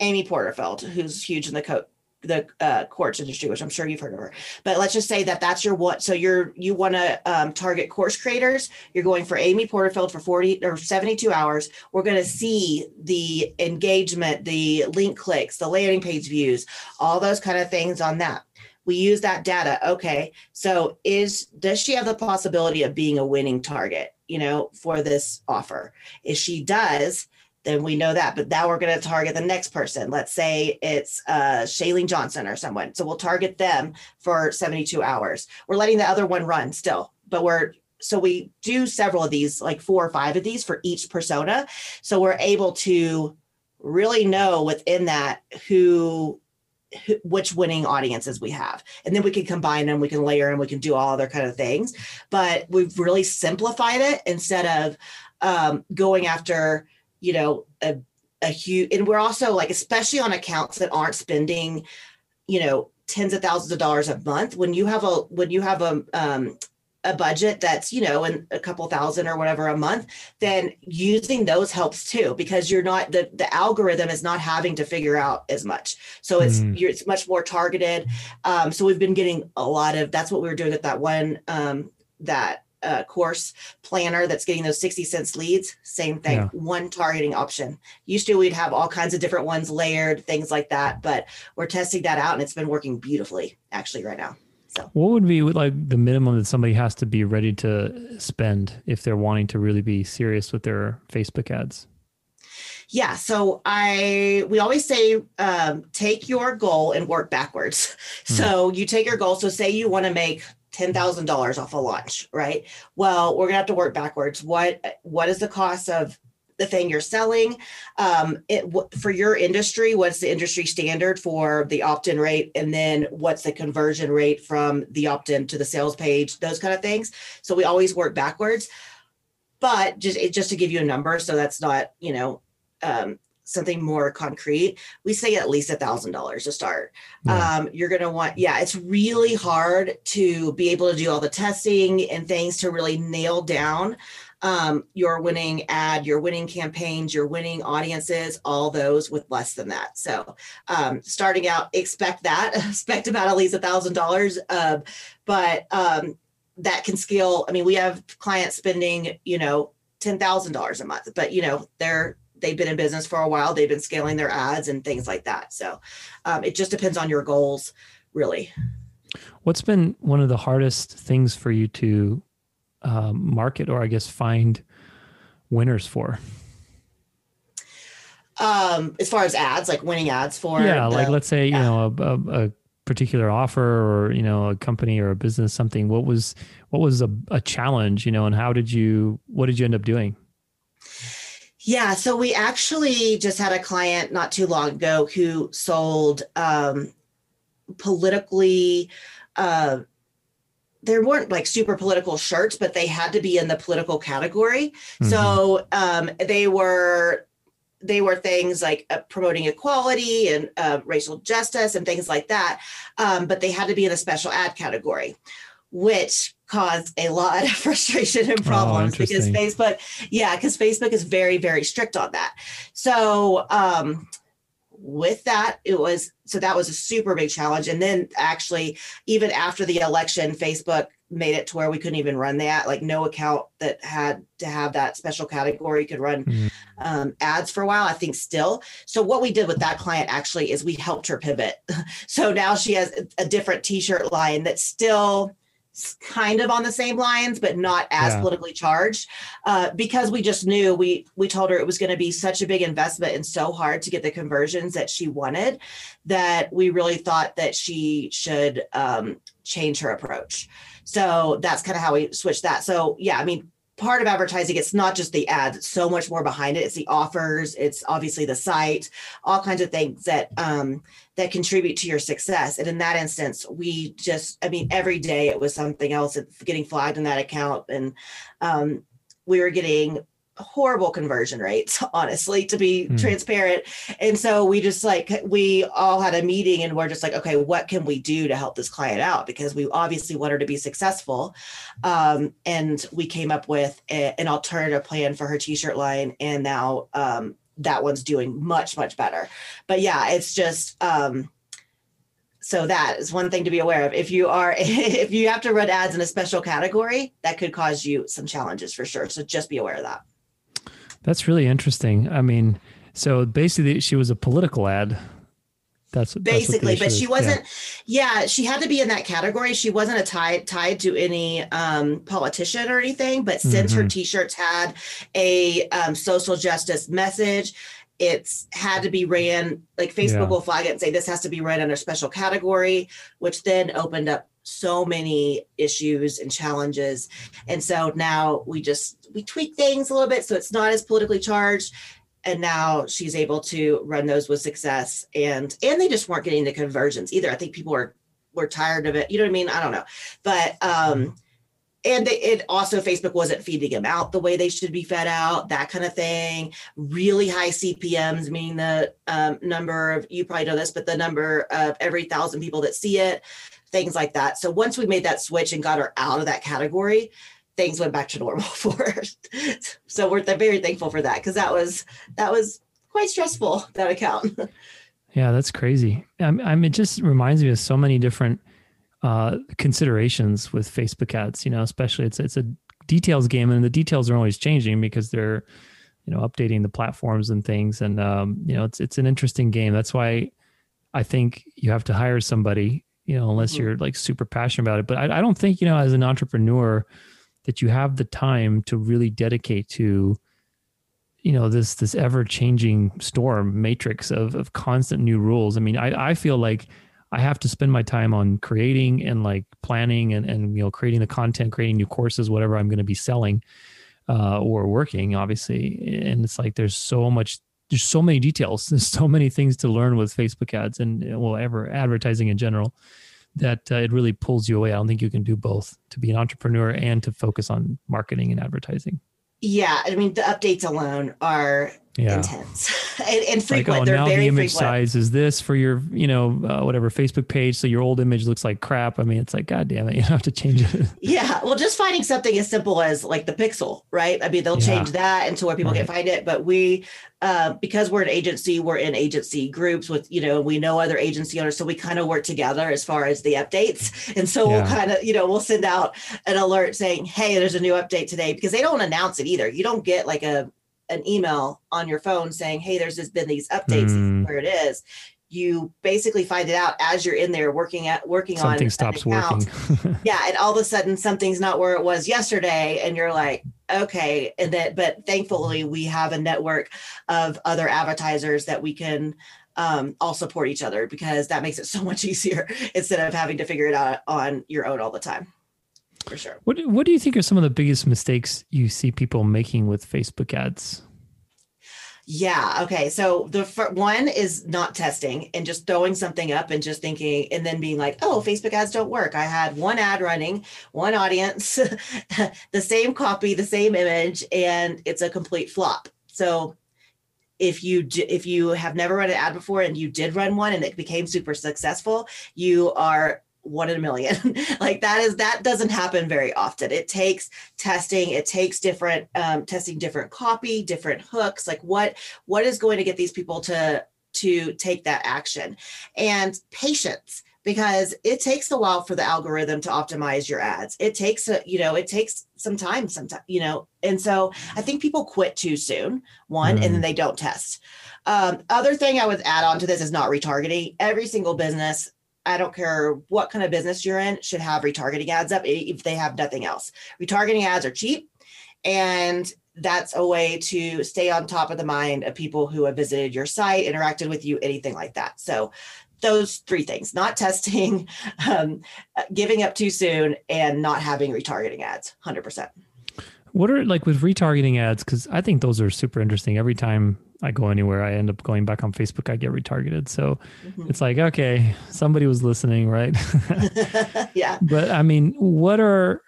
Amy Porterfield, who's huge in the co- the uh, industry, which I'm sure you've heard of her. But let's just say that that's your what. So you're you want to um, target course creators. You're going for Amy Porterfield for 40 or 72 hours. We're going to see the engagement, the link clicks, the landing page views, all those kind of things on that. We use that data. Okay, so is does she have the possibility of being a winning target? You know, for this offer, if she does, then we know that. But now we're going to target the next person. Let's say it's uh, Shailene Johnson or someone. So we'll target them for 72 hours. We're letting the other one run still, but we're so we do several of these, like four or five of these for each persona. So we're able to really know within that who which winning audiences we have and then we can combine them we can layer and we can do all other kind of things but we've really simplified it instead of um, going after you know a, a huge and we're also like especially on accounts that aren't spending you know tens of thousands of dollars a month when you have a when you have a um, a budget that's you know in a couple thousand or whatever a month then using those helps too because you're not the the algorithm is not having to figure out as much so it's mm. you're, it's much more targeted um, so we've been getting a lot of that's what we were doing at that one um, that uh, course planner that's getting those 60 cents leads same thing yeah. one targeting option used to we'd have all kinds of different ones layered things like that but we're testing that out and it's been working beautifully actually right now so what would be like the minimum that somebody has to be ready to spend if they're wanting to really be serious with their facebook ads yeah so i we always say um, take your goal and work backwards [laughs] hmm. so you take your goal so say you want to make $10,000 off a launch, right? Well, we're going to have to work backwards. What what is the cost of the thing you're selling? Um, it for your industry, what's the industry standard for the opt-in rate and then what's the conversion rate from the opt-in to the sales page, those kind of things. So we always work backwards. But just just to give you a number so that's not, you know, um, something more concrete, we say at least a thousand dollars to start. Yeah. Um, you're gonna want, yeah, it's really hard to be able to do all the testing and things to really nail down um, your winning ad, your winning campaigns, your winning audiences, all those with less than that. So um, starting out, expect that, [laughs] expect about at least a thousand dollars. But um, that can scale. I mean, we have clients spending, you know, ten thousand dollars a month, but you know, they're they've been in business for a while they've been scaling their ads and things like that. So um, it just depends on your goals really. What's been one of the hardest things for you to um, market or i guess find winners for? Um as far as ads like winning ads for yeah the, like let's say yeah. you know a, a, a, particular offer or you know a company or a business something. What was what was a, a challenge you know and how did you what did you end up doing yeah, so we actually just had a client not too long ago who sold um, politically. Uh, there weren't like super political shirts, but they had to be in the political category. Mm-hmm. So um, they were they were things like uh, promoting equality and uh, racial justice and things like that. Um, but they had to be in a special ad category, which caused a lot of [laughs] frustration and problems oh, because Facebook, yeah, because Facebook is very, very strict on that. So, um, with that, it was so that was a super big challenge. And then actually, even after the election, Facebook made it to where we couldn't even run that. Like, no account that had to have that special category could run mm. um, ads for a while, I think still. So, what we did with that client actually is we helped her pivot. [laughs] so now she has a different t shirt line that still kind of on the same lines but not as yeah. politically charged uh, because we just knew we we told her it was going to be such a big investment and so hard to get the conversions that she wanted that we really thought that she should um, change her approach so that's kind of how we switched that so yeah i mean part of advertising it's not just the ads it's so much more behind it. It's the offers it's obviously the site all kinds of things that um, that contribute to your success. And in that instance we just i mean every day it was something else getting flagged in that account and um, we were getting horrible conversion rates [laughs] honestly to be mm. transparent. And so we just like we all had a meeting and we're just like okay what can we do to help this client out? Because we obviously want her to be successful. Um, and we came up with a, an alternative plan for her t-shirt line and now um, that one's doing much much better. But yeah it's just um, so that is one thing to be aware of. If you are [laughs] if you have to run ads in a special category that could cause you some challenges for sure. So just be aware of that that's really interesting. I mean, so basically, she was a political ad. That's basically, that's but she wasn't. Yeah. yeah. she had to be in that category. She wasn't a tied tied to any um, politician or anything. But since mm-hmm. her T-shirts had a um, social justice message, it's had to be ran like Facebook yeah. will flag it and say this has to be ran under special category, which then opened up so many issues and challenges. And so now we just we tweak things a little bit so it's not as politically charged. and now she's able to run those with success. And and they just weren't getting the conversions either. I think people were were tired of it. You know what i mean? I don't know. But um and it also facebook wasn't feeding them out the way they should be fed out that kind of thing. Really high cpms meaning the um, number of you probably know this but the number of every thousand people that see it things like that so once we made that switch and got her out of that category things went back to normal [laughs] for her. so we're very thankful for that because that was that was quite stressful that account. [laughs] Yeah, that's crazy. I mean, it just reminds me of so many different uh, considerations with Facebook ads. You know, especially it's it's a details game, and the details are always changing because they're you know updating the platforms and things. And um, you know, it's it's an interesting game. That's why I think you have to hire somebody. You know, unless Mhm. you're like super passionate about it. But I, I don't think you know, as an entrepreneur, that you have the time to really dedicate to you know this this ever changing storm matrix of of constant new rules i mean i i feel like i have to spend my time on creating and like planning and and you know creating the content creating new courses whatever i'm going to be selling uh or working obviously and it's like there's so much there's so many details [laughs] there's so many things to learn with facebook ads and uh, well ever advertising in general that uh, it really pulls you away. I don't think you can do both to be an entrepreneur and to focus on marketing and advertising. Yeah, I mean the updates alone are yeah intense [laughs] and, and like frequent. oh They're now the image frequent. size is this for your you know uh, whatever facebook page so your old image looks like crap i mean it's like god damn it [laughs] you have to change it Yeah, well, just finding something as simple as like the pixel, right? I mean, they'll Yeah. change that into where people can find it. But we, uh, because we're an agency, we're in agency groups with, you know, we know other agency owners, so we kind of work together as far as the updates. And so we'll kind of, you know, we'll send out an alert saying, "Hey, there's a new update today," because they don't announce it either. You don't get like a an email on your phone saying, "Hey, there's just been these updates. Mm. where it is." You basically find it out as you're in there working at working on something stops account working [laughs] yeah and all of a sudden something's not where it was yesterday and you're like okay and that. but thankfully we have a network of other advertisers that we can um, all support each other because that makes it so much [laughs] easier instead of having to figure it out on your own all the time for sure what what do you think are some of the biggest mistakes you see people making with facebook ads Yeah. Okay. So the fir- one is not testing and just throwing something up and just thinking and then being like, oh, Facebook ads don't work. I had one ad running, one audience, [laughs] the same copy, the same image, and it's a complete flop. So if you if you have never run an ad before and you did run one and it became super successful, you are one in a million. [laughs] like that is that doesn't happen very often. It takes testing. It takes different um, testing, different copy, different hooks. Like what what is going to get these people to to take that action and patience because it takes a while for the algorithm to optimize your ads it takes a you know it takes some time sometimes you know and so i think people quit too soon one and then they don't test um, other thing i would add on to this is not retargeting every single business I don't care what kind of business you're in, should have retargeting ads up if they have nothing else. Retargeting ads are cheap, and that's a way to stay on top of the mind of people who have visited your site, interacted with you, anything like that. So, those three things not testing, [laughs] um, giving up too soon, and not having retargeting ads 100%. What are like with retargeting ads because i think those are super interesting every time i go anywhere i end up going back on facebook i get retargeted so Mhm. it's like okay somebody was listening right [laughs] [laughs] yeah. but i mean what are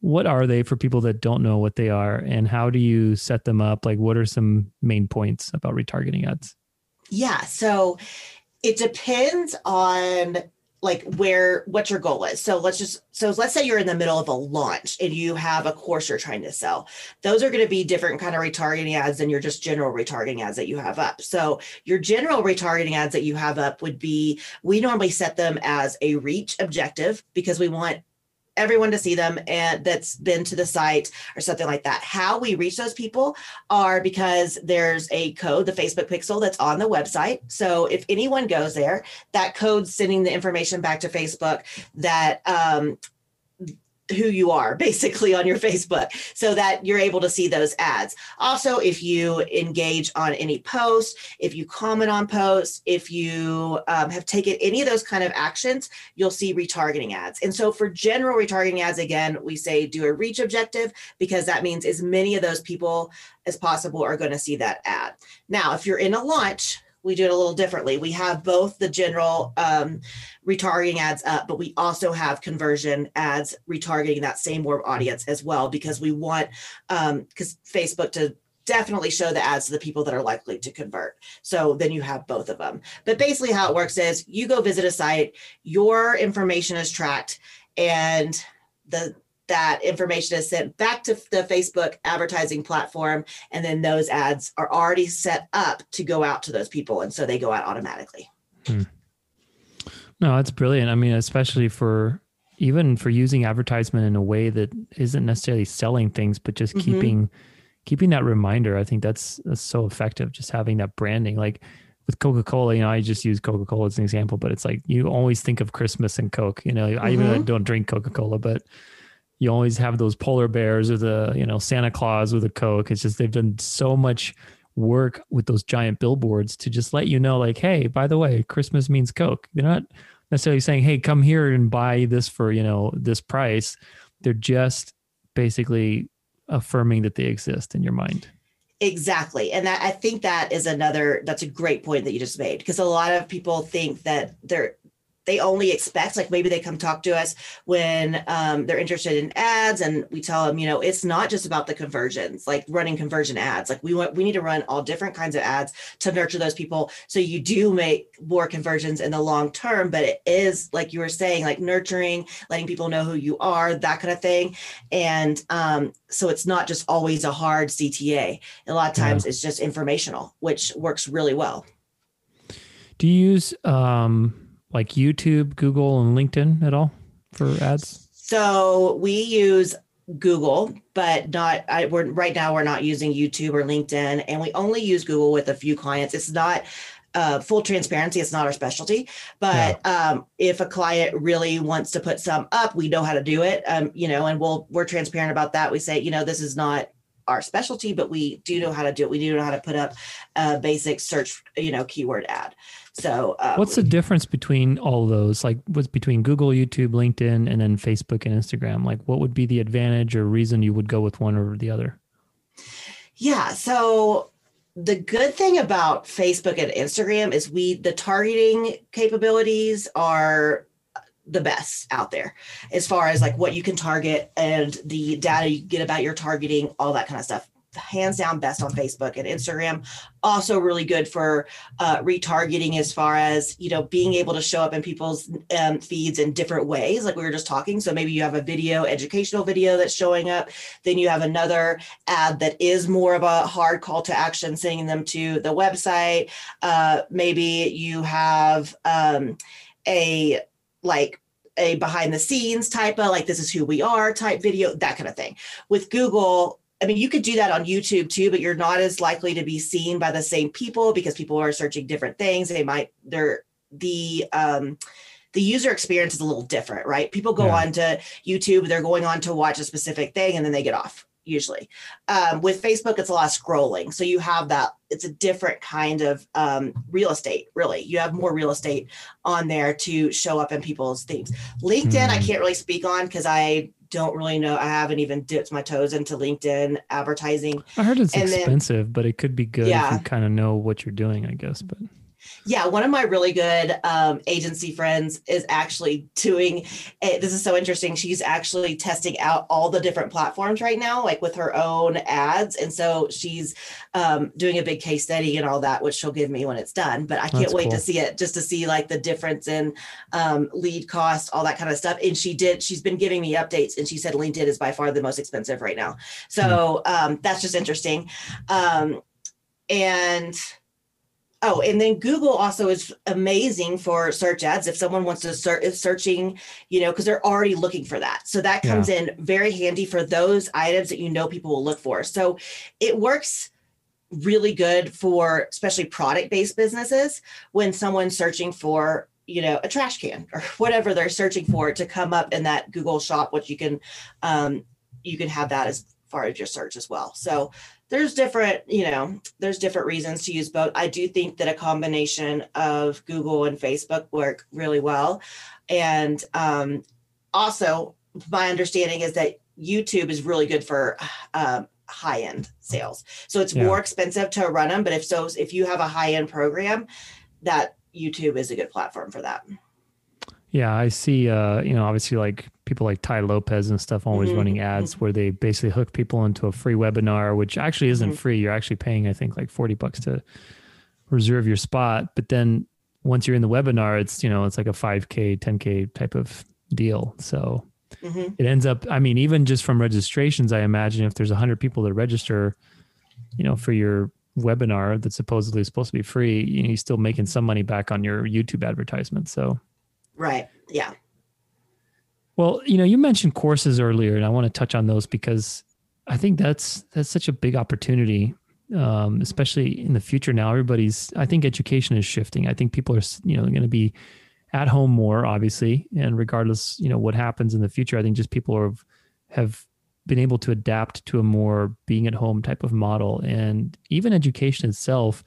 what are they for people that don't know what they are and how do you set them up like what are some main points about retargeting ads Yeah. So it depends on like where what your goal is. So let's just so let's say you're in the middle of a launch and you have a course you're trying to sell. Those are going to be different kind of retargeting ads than your just general retargeting ads that you have up. So your general retargeting ads that you have up would be we normally set them as a reach objective because we want everyone to see them and that's been to the site or something like that. How we reach those people are because there's a code, the Facebook pixel that's on the website. So if anyone goes there, that code's sending the information back to Facebook that um, who you are basically on your Facebook so that you're able to see those ads. Also, if you engage on any posts, if you comment on posts, if you um, have taken any of those kind of actions, you'll see retargeting ads. And so for general retargeting ads, again, we say do a reach objective because that means as many of those people as possible are going to see that ad. Now, if you're in a launch, we do it a little differently. We have both the general um, retargeting ads up, but we also have conversion ads retargeting that same warm audience as well because we want because um, Facebook to definitely show the ads to the people that are likely to convert. So then you have both of them. But basically, how it works is you go visit a site, your information is tracked, and the that information is sent back to the Facebook advertising platform. And then those ads are already set up to go out to those people. And so they go out automatically. Hmm. No, that's brilliant. I mean, especially for even for using advertisement in a way that isn't necessarily selling things, but just mm-hmm. keeping keeping that reminder. I think that's that's so effective. Just having that branding, like with Coca Cola, you know, I just use Coca Cola as an example, but it's like you always think of Christmas and Coke. You know, mm-hmm. I even don't drink Coca Cola, but you always have those polar bears or the you know Santa Claus with a Coke. It's just they've done so much work with those giant billboards to just let you know, like, hey, by the way, Christmas means Coke. They're not necessarily saying, hey, come here and buy this for you know this price. They're just basically affirming that they exist in your mind. Exactly. And that, I think that is another, that's a great point that you just made because a lot of people think that they're, they only expect like maybe they come talk to us when um, they're interested in ads and we tell them you know it's not just about the conversions like running conversion ads. Like we want we need to run all different kinds of ads to nurture those people. So you do make more conversions in the long term but it is like you were saying like nurturing letting people know who you are that kind of thing. And um, so it's not just always a hard cta a. Lot of times yeah. it's just informational which works really well. Do you use um like YouTube, Google, and LinkedIn at all for ads? So we use Google, but not. I, we're right now we're not using YouTube or LinkedIn, and we only use Google with a few clients. It's not. Uh, full transparency, it's not our specialty. But yeah. um, if a client really wants to put some up, we know how to do it. Um, you know, and we'll we're transparent about that. We say, you know, this is not our specialty, but we do know how to do it. We do know how to put up a basic search, you know, keyword ad. So, um, what's the difference between all those? Like, what's between Google, YouTube, LinkedIn, and then Facebook and Instagram? Like, what would be the advantage or reason you would go with one or the other? Yeah. So, the good thing about Facebook and Instagram is we, the targeting capabilities are the best out there as far as like what you can target and the data you get about your targeting, all that kind of stuff hands down best on Facebook and Instagram. Also, really good for uh, retargeting as far as you know being able to show up in people's um, feeds in different ways, like we were just talking. So maybe you have a video, educational video that's showing up. Then you have another ad that is more of a hard call to action, sending them to the website. Uh, maybe you have um, a like a behind the scenes type of like this is who we are type video that kind of thing with google I mean, you could do that on YouTube too, but you're not as likely to be seen by the same people because people are searching different things. They might they're the um the user experience is a little different, right? People go yeah. on to YouTube, they're going on to watch a specific thing and then they get off usually. Um, with Facebook, it's a lot of scrolling. So you have that, it's a different kind of um, real estate, really. You have more real estate on there to show up in people's things. LinkedIn, mm. I hmm. can't really speak on because I don't really know. I haven't even dipped my toes into LinkedIn advertising. I heard it's and expensive, then, but it could be good yeah. if you kind of know what you're doing, I guess. But yeah, one of my really good um, agency friends is actually doing. It. This is so interesting. She's actually testing out all the different platforms right now, like with her own ads, and so she's um, doing a big case study and all that, which she'll give me when it's done. But I can't That's wait cool. to see it, just to see like the difference in um, lead cost, all that kind of stuff. And she did. She's been giving me updates, and she said LinkedIn is by far the most expensive right now. So mm. that's just interesting. Um, and Oh, and then Google also is amazing for search ads. If someone wants to search, start searching, you know, because they're already looking for that. So that comes yeah. in very handy for those items that you know people will look for. So it works really good for especially product based businesses when someone's searching for you know a trash can or [laughs] whatever they're searching for to come up in that google shop which you can um, you can have that as far as your search as well so there's different you know there's different reasons to use both i do think that a combination of google and facebook work really well and um, also my understanding is that youtube is really good for um, high end sales so it's Yeah. more expensive to run them but if so if you have a high end program that youtube is a good platform for that Yeah, I see. Uh, you know, obviously, like people like Tai Lopez and stuff, always Mhm, running ads where they basically hook people into a free webinar, which actually isn't Mhm. free. You're actually paying, I think, like forty bucks to reserve your spot. But then once you're in the webinar, it's you know, it's like a five k, ten k type of deal. So hmm it ends up. I mean, even just from registrations, I imagine if there's hundred people that register, you know, for your webinar that's supposedly supposed to be free, you know, you're still making some money back on your YouTube advertisement. So. right yeah Well, you know, you mentioned courses earlier, and I want to touch on those because I think that's that's such a big opportunity, um, especially in the future. Now, everybody's. I think education is shifting. I think people are, you know, going to be at home more, obviously, and regardless, you know, what happens in the future, I think just people are have been able to adapt to a more being at home type of model, and even education itself,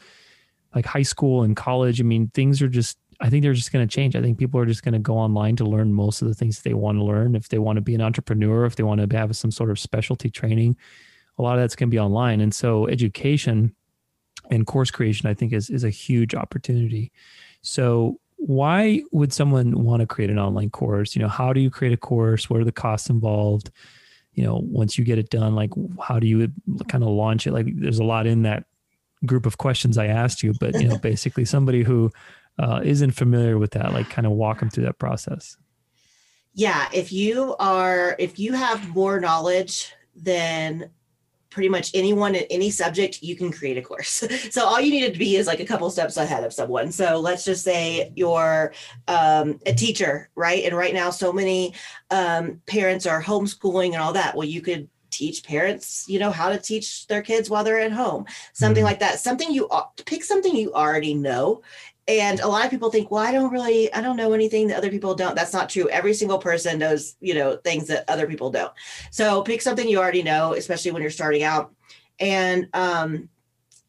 like high school and college. I mean, things are just I think they're just going to change. I think people are just going to go online to learn most of the things they want to learn. If they want to be an entrepreneur, if they want to have some sort of specialty training, a lot of that's going to be online. And so education and course creation, I think, is is a huge opportunity. So why would someone want to create an online course? You know, how do you create a course? What are the costs involved? You know, once you get it done, like how do you kind of launch it? Like there's a lot in that group of questions I asked you, but you know, [laughs] basically somebody who uh, isn't familiar with that, like kind of walk them through that process. yeah if you are if you have more knowledge than pretty much anyone in any subject you can create a course. [laughs] So all you need to be is like a couple steps ahead of someone. So let's just say you're um, a teacher right? And right now so many um, parents are homeschooling and all that. Well you could teach parents you know how to teach their kids while they're at home. Something Mhm. like that. Something you pick something you already know and a lot of people think well i don't really i don't know anything that other people don't that's not true every single person knows you know things that other people don't so pick something you already know especially when you're starting out and um,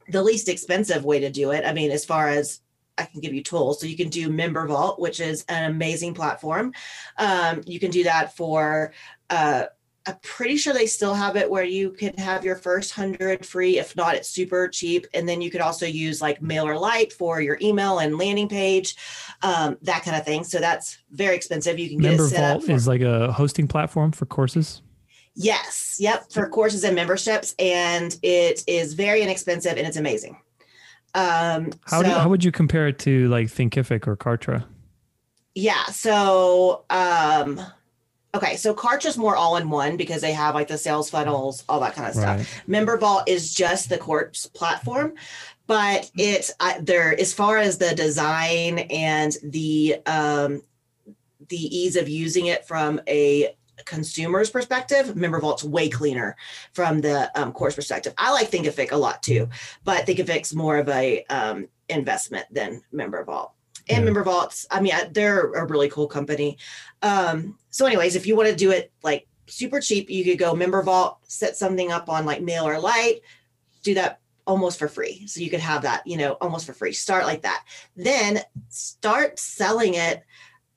the least expensive way to do it i mean as far as I can give you tools. So you can do MemberVault, which is an amazing platform. Um, you can do that for uh, I'm pretty sure they still have it where you can have your first hundred free. If not, it's super cheap. And then you could also use like MailerLite for your email and landing page, um, that kind of thing. So that's very expensive. You can get Member it set Vault up. For, is like a hosting platform for courses. yes, yep, for courses and memberships, and it is very inexpensive and it's amazing. Um, How, do, how would you compare it to like Thinkific or Kartra? Yeah. So, um, okay. So Kartra is more all in one because they have like the sales funnels, all that kind of stuff. Right. MemberVault is just the course platform, but it's I there as far as the design and the um, the ease of using it from a consumer's perspective, MemberVault's way cleaner from the um, course perspective. I like Thinkific a lot too, but Thinkific's more of a um, investment than MemberVault. And Yeah. MemberVaults, I mean, they're a really cool company. Um, so, anyways, if you want to do it like super cheap, you could go MemberVault, set something up on like MailerLite, do that almost for free. So you could have that, you know, almost for free. Start like that. Then start selling it.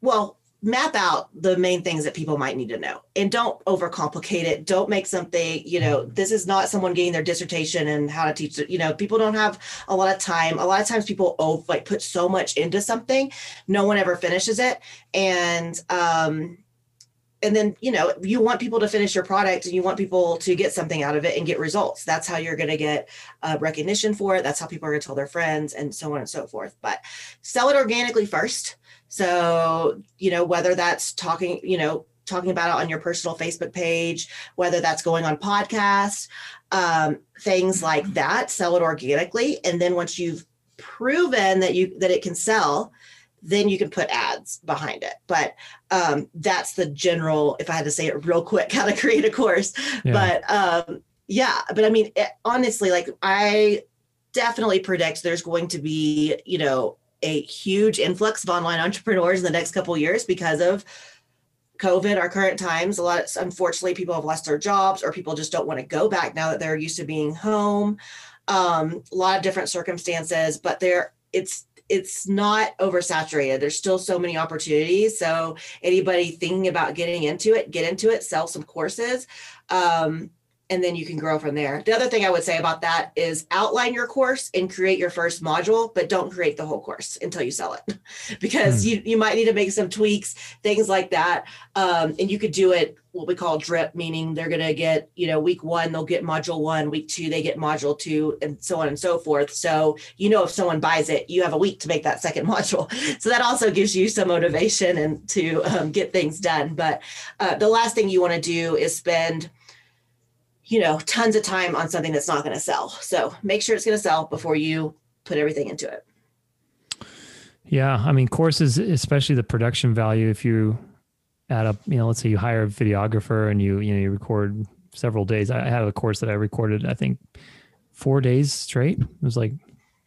Well, map out the main things that people might need to know and don't overcomplicate it. Don't make something, you know, this is not someone getting their dissertation and how to teach it. You know, people don't have a lot of time. A lot of times people oh, like put so much into something, no one ever finishes it. And um and then you know you want people to finish your product and you want people to get something out of it and get results that's how you're going to get uh, recognition for it that's how people are going to tell their friends and so on and so forth but sell it organically first so you know whether that's talking you know talking about it on your personal facebook page whether that's going on podcasts um, things like that sell it organically. And then once you've proven that you that it can sell then you can put ads behind it. But um, that's the general if i had to say it real quick [laughs] how to create a course. Yeah. but um, yeah but i mean it, honestly like i definitely predict there's going to be you know a huge influx of online entrepreneurs in the next couple years because of COVID, our current times. A lot of, unfortunately, people have lost their jobs or people just don't want to go back now that they're used to being home. Um, a lot of different circumstances, but there it's it's not oversaturated. There's still so many opportunities. So anybody thinking about getting into it, get into it, sell some courses. Um, and then you can grow from there. The other thing I would say about that is outline your course and create your first module, but don't create the whole course until you sell it [laughs] because mm. you, you might need to make some tweaks, things like that. Um, and you could do it what we call drip, meaning they're going to get, you know, week one, they'll get module one, week two, they get module two, and so on and so forth. So, you know, if someone buys it, you have a week to make that second [laughs] module. So that also gives you some motivation and to um, get things done. But uh, the last thing you want to do is spend – you know, tons of time on something that's not going to sell. So make sure it's going to sell before you put everything into it. Yeah. I mean, courses, especially the production value, if you add up, you know, let's say you hire a videographer and you, you know, you record several days. I had a course that I recorded, I think four days straight. It was like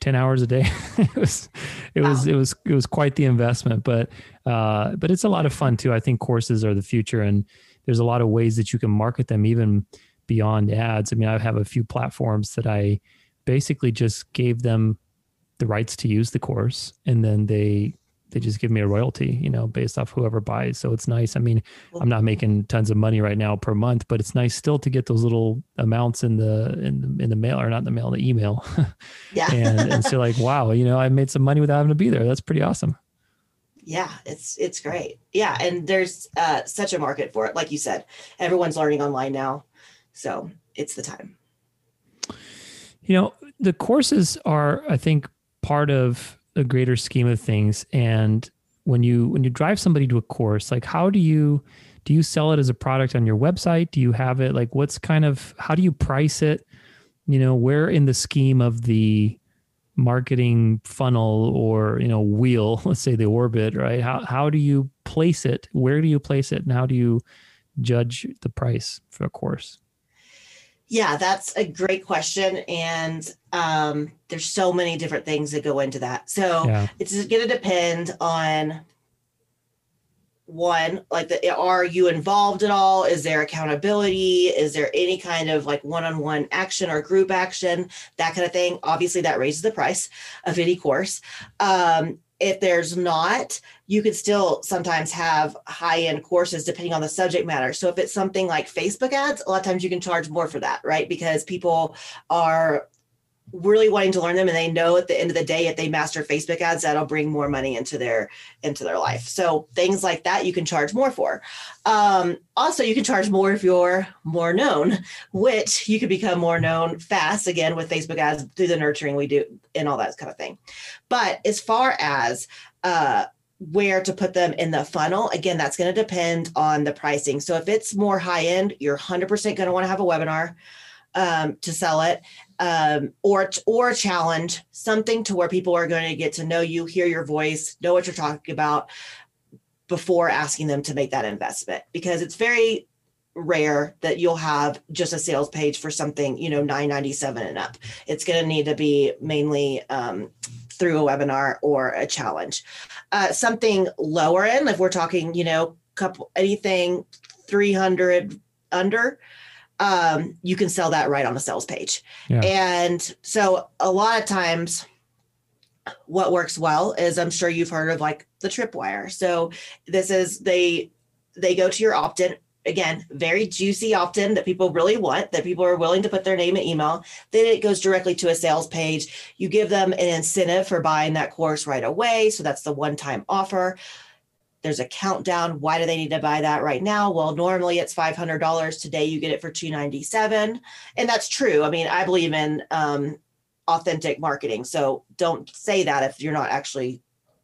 10 hours a day. [laughs] it was, it wow. was, it was, it was quite the investment, but, uh, but it's a lot of fun too. I think courses are the future and there's a lot of ways that you can market them even, beyond ads. I mean, I have a few platforms that I basically just gave them the rights to use the course and then they they just give me a royalty, you know, based off whoever buys. So it's nice. I mean, I'm not making tons of money right now per month, but it's nice still to get those little amounts in the in the, in the mail or not in the mail, the email. [laughs] Yeah. and and so like, wow, you know, I made some money without having to be there. That's pretty awesome. Yeah, it's it's great. Yeah, and there's uh, such a market for it. Like you said, everyone's learning online now. So it's the time. You know, the courses are, I think, part of a greater scheme of things. And when you when you drive somebody to a course, like how do you do you sell it as a product on your website? Do you have it like what's kind of how do you price it? You know, where in the scheme of the marketing funnel or you know wheel [laughs] let's say the orbit right how, how do you place it where do you place it and how do you judge the price for a course yeah, that's a great question. And um, there's so many different things that go into that. So yeah. it's going to depend on one, like, the, are you involved at all? Is there accountability? Is there any kind of like one on one action or group action? That kind of thing. Obviously, that raises the price of any course. Um, if there's not, you could still sometimes have high end courses depending on the subject matter. So if it's something like Facebook ads, a lot of times you can charge more for that, right? Because people are really wanting to learn them and they know at the end of the day if they master facebook ads that'll bring more money into their into their life. So things like that you can charge more for. Um, also you can charge more if you're more known which you can become more known fast again with facebook ads through the nurturing we do and all that kind of thing. But as far as uh, where to put them in the funnel again that's going to depend on the pricing. So if it's more high end you're 100% going to want to have a webinar um, to sell it um, or or challenge something to where people are going to get to know you hear your voice know what you're talking about before asking them to make that investment. Because it's very rare that you'll have just a sales page for something you know 997 and up. It's going to need to be mainly um, through a webinar or a challenge. Uh, something lower end if we're talking you know couple anything 300 under um, you can sell that right on the sales page. Yeah. And so a lot of times what works well is I'm sure you've heard of like the tripwire. So this is they they go to your opt-in again, very juicy opt-in that people really want, that people are willing to put their name and email. Then it goes directly to a sales page. You give them an incentive for buying that course right away. So that's the one-time offer there's a countdown. Why do they need to buy that right now? Well, normally it's $500. Today you get it for 297. And that's true. I mean, I believe in um, authentic marketing. So don't say that if you're not actually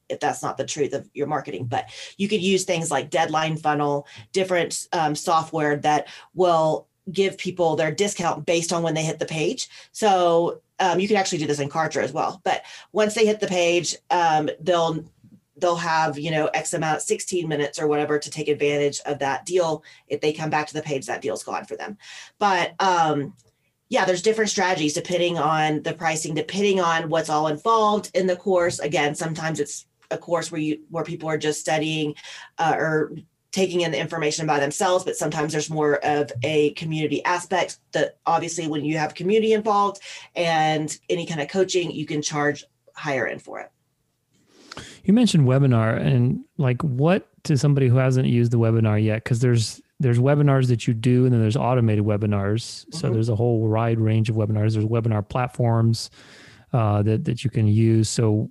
if that's not the truth of your marketing but you could use things like deadline funnel different um, software that will give people their discount based on when they hit the page so um, you can actually do this in Kartra as well but once they hit the page um, they'll they'll have you know x amount 16 minutes or whatever to take advantage of that deal if they come back to the page that deal's gone for them but um yeah, there's different strategies depending on the pricing, depending on what's all involved in the course. Again, sometimes it's a course where you where people are just studying uh, or taking in the information by themselves, but sometimes there's more of a community aspect that obviously when you have community involved and any kind of coaching, you can charge higher end for it. You mentioned webinar and like what to somebody who hasn't used the webinar yet, because there's there's webinars that you do and then there's automated webinars. Mm-hmm. So there's a whole wide range of webinars. There's webinar platforms uh, that that you can use. So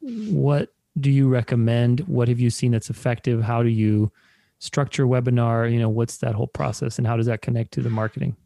what do you recommend? What have you seen that's effective? How do you structure webinar? You know, what's that whole process and how does that connect to the marketing?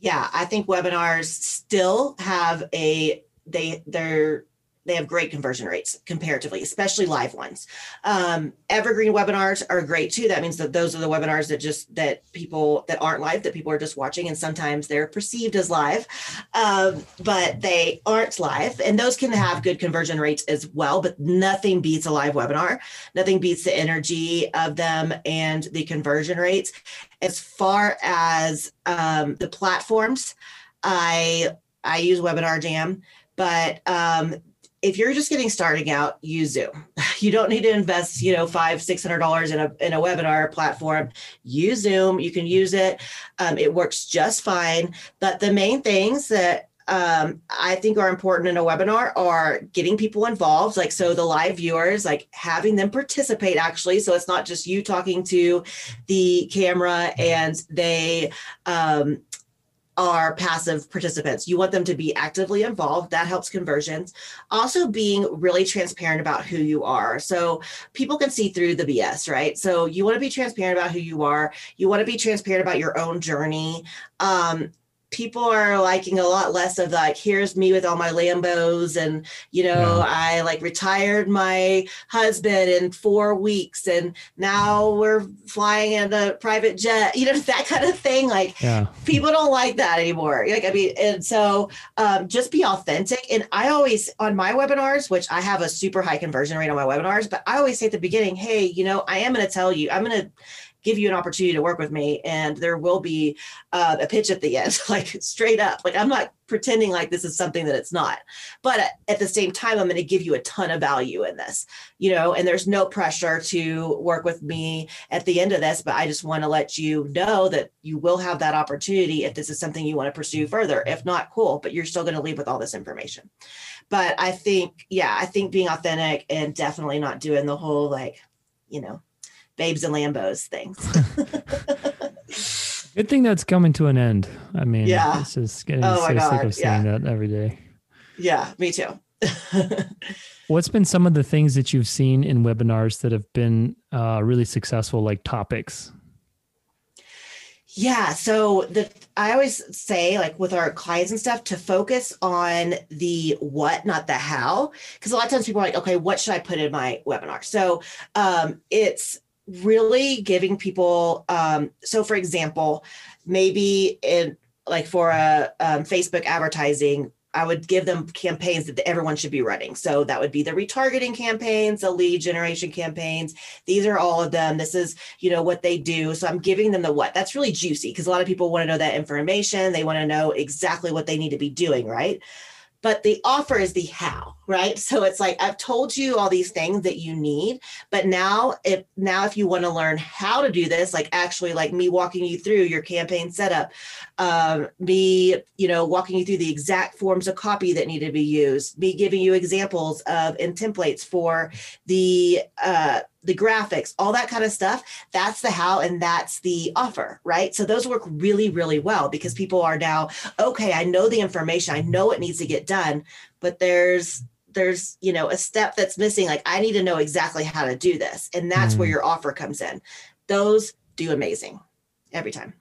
Yeah, I think webinars still have a they they're they have great conversion rates comparatively, especially live ones. Um, evergreen webinars are great too. That means that those are the webinars that just that people that aren't live, that people are just watching, and sometimes they're perceived as live, um, but they aren't live. And those can have good conversion rates as well. But nothing beats a live webinar. Nothing beats the energy of them and the conversion rates. As far as um, the platforms, I I use Webinar Jam but um, if you're just getting starting out, use Zoom. [sighs] You don't need to invest, you know, five, six hundred dollars in a in a webinar platform. Use Zoom. You can use it. Um, it works just fine. But the main things that um, I think are important in a webinar are getting people involved. Like, so the live viewers, like having them participate actually. So it's not just you talking to the camera and they, um, are passive participants. You want them to be actively involved. That helps conversions. Also, being really transparent about who you are. So people can see through the BS, right? So you want to be transparent about who you are. You want to be transparent about your own journey. Um, people are liking a lot less of like here's me with all my lambos and you know yeah. i like retired my husband in four weeks and now we're flying in a private jet you know [laughs] that kind of thing like yeah. people don't like that anymore like i mean and so um, just be authentic and i always on my webinars which i have a super high conversion rate on my webinars but i always say at the beginning hey you know i am going to tell you i'm going to give you an opportunity to work with me and there will be uh, a pitch at the end [laughs] like straight up. Like i'm not pretending like this is something that it's not but at the same time i'm going to give you a ton of value in this you know and there's no pressure to work with me at the end of this but i just want to let you know that you will have that opportunity if this is something you want to pursue further. If not cool but you're still going to leave with all this information. But i think yeah i think being authentic and definitely not doing the whole like you know babes and Lambos things. [laughs] [laughs] Good thing that's coming to an end. I mean, yeah, it's just getting oh so God, sick of saying yeah. that every day. Yeah, me too. [laughs] What's been some of the things that you've seen in webinars that have been uh, really successful, like topics? Yeah, so the I always say like with our clients and stuff to focus on the what, not the how, because a lot of times people are like, okay, what should I put in my webinar? So um, it's really giving people um, so for example maybe in like for a um, facebook advertising i would give them campaigns that everyone should be running. So that would be the retargeting campaigns the lead generation campaigns. These are all of them. This is you know what they do. So i'm giving them the what. That's really juicy because a lot of people want to know that information. They want to know exactly what they need to be doing right? But the offer is the how right so it's like i've told you all these things that you need but now if now if you want to learn how to do this like actually like me walking you through your campaign setup um, me you know walking you through the exact forms of copy that need to be used me giving you examples of and templates for the uh, the graphics, all that kind of stuff. That's the how and that's the offer, right? So those work really, really well because people are now, okay, I know the information, I know it needs to get done, but there's there's you know a step that's missing like i need to know exactly how to do this. And that's mm. where your offer comes in. Those do amazing every time.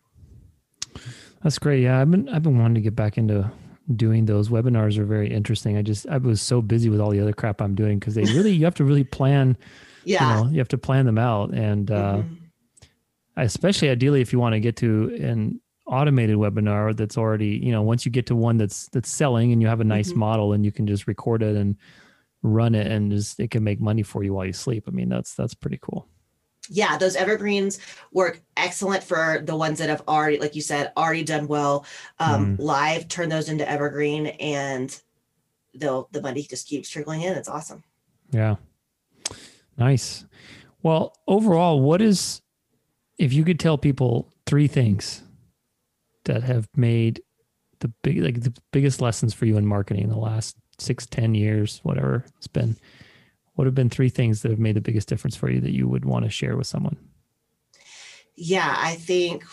That's great. Yeah i've been i've been wanting to get back into doing those. Webinars are very interesting. I just i was so busy with all the other crap i'm doing because they [laughs] really you have to really plan yeah. you, know, you have to plan them out. And uh, mm-hmm. especially ideally if you want to get to an automated webinar that's already you know once you get to one that's that's selling and you have a nice mm-hmm. model and you can just record it and run it and just it can make money for you while you sleep i mean that's that's pretty cool yeah, those evergreens work excellent for the ones that have already, like you said, already done well. Um, Mhm. Live, turn those into evergreen, and they'll the money just keeps trickling in. It's awesome. Yeah. Nice. Well, overall, what is, if you could tell people three things that have made the big, like the biggest lessons for you in marketing in the last six, ten years, whatever it's been, what have been three things that have made the biggest difference for you that you would want to share with someone? Yeah, I think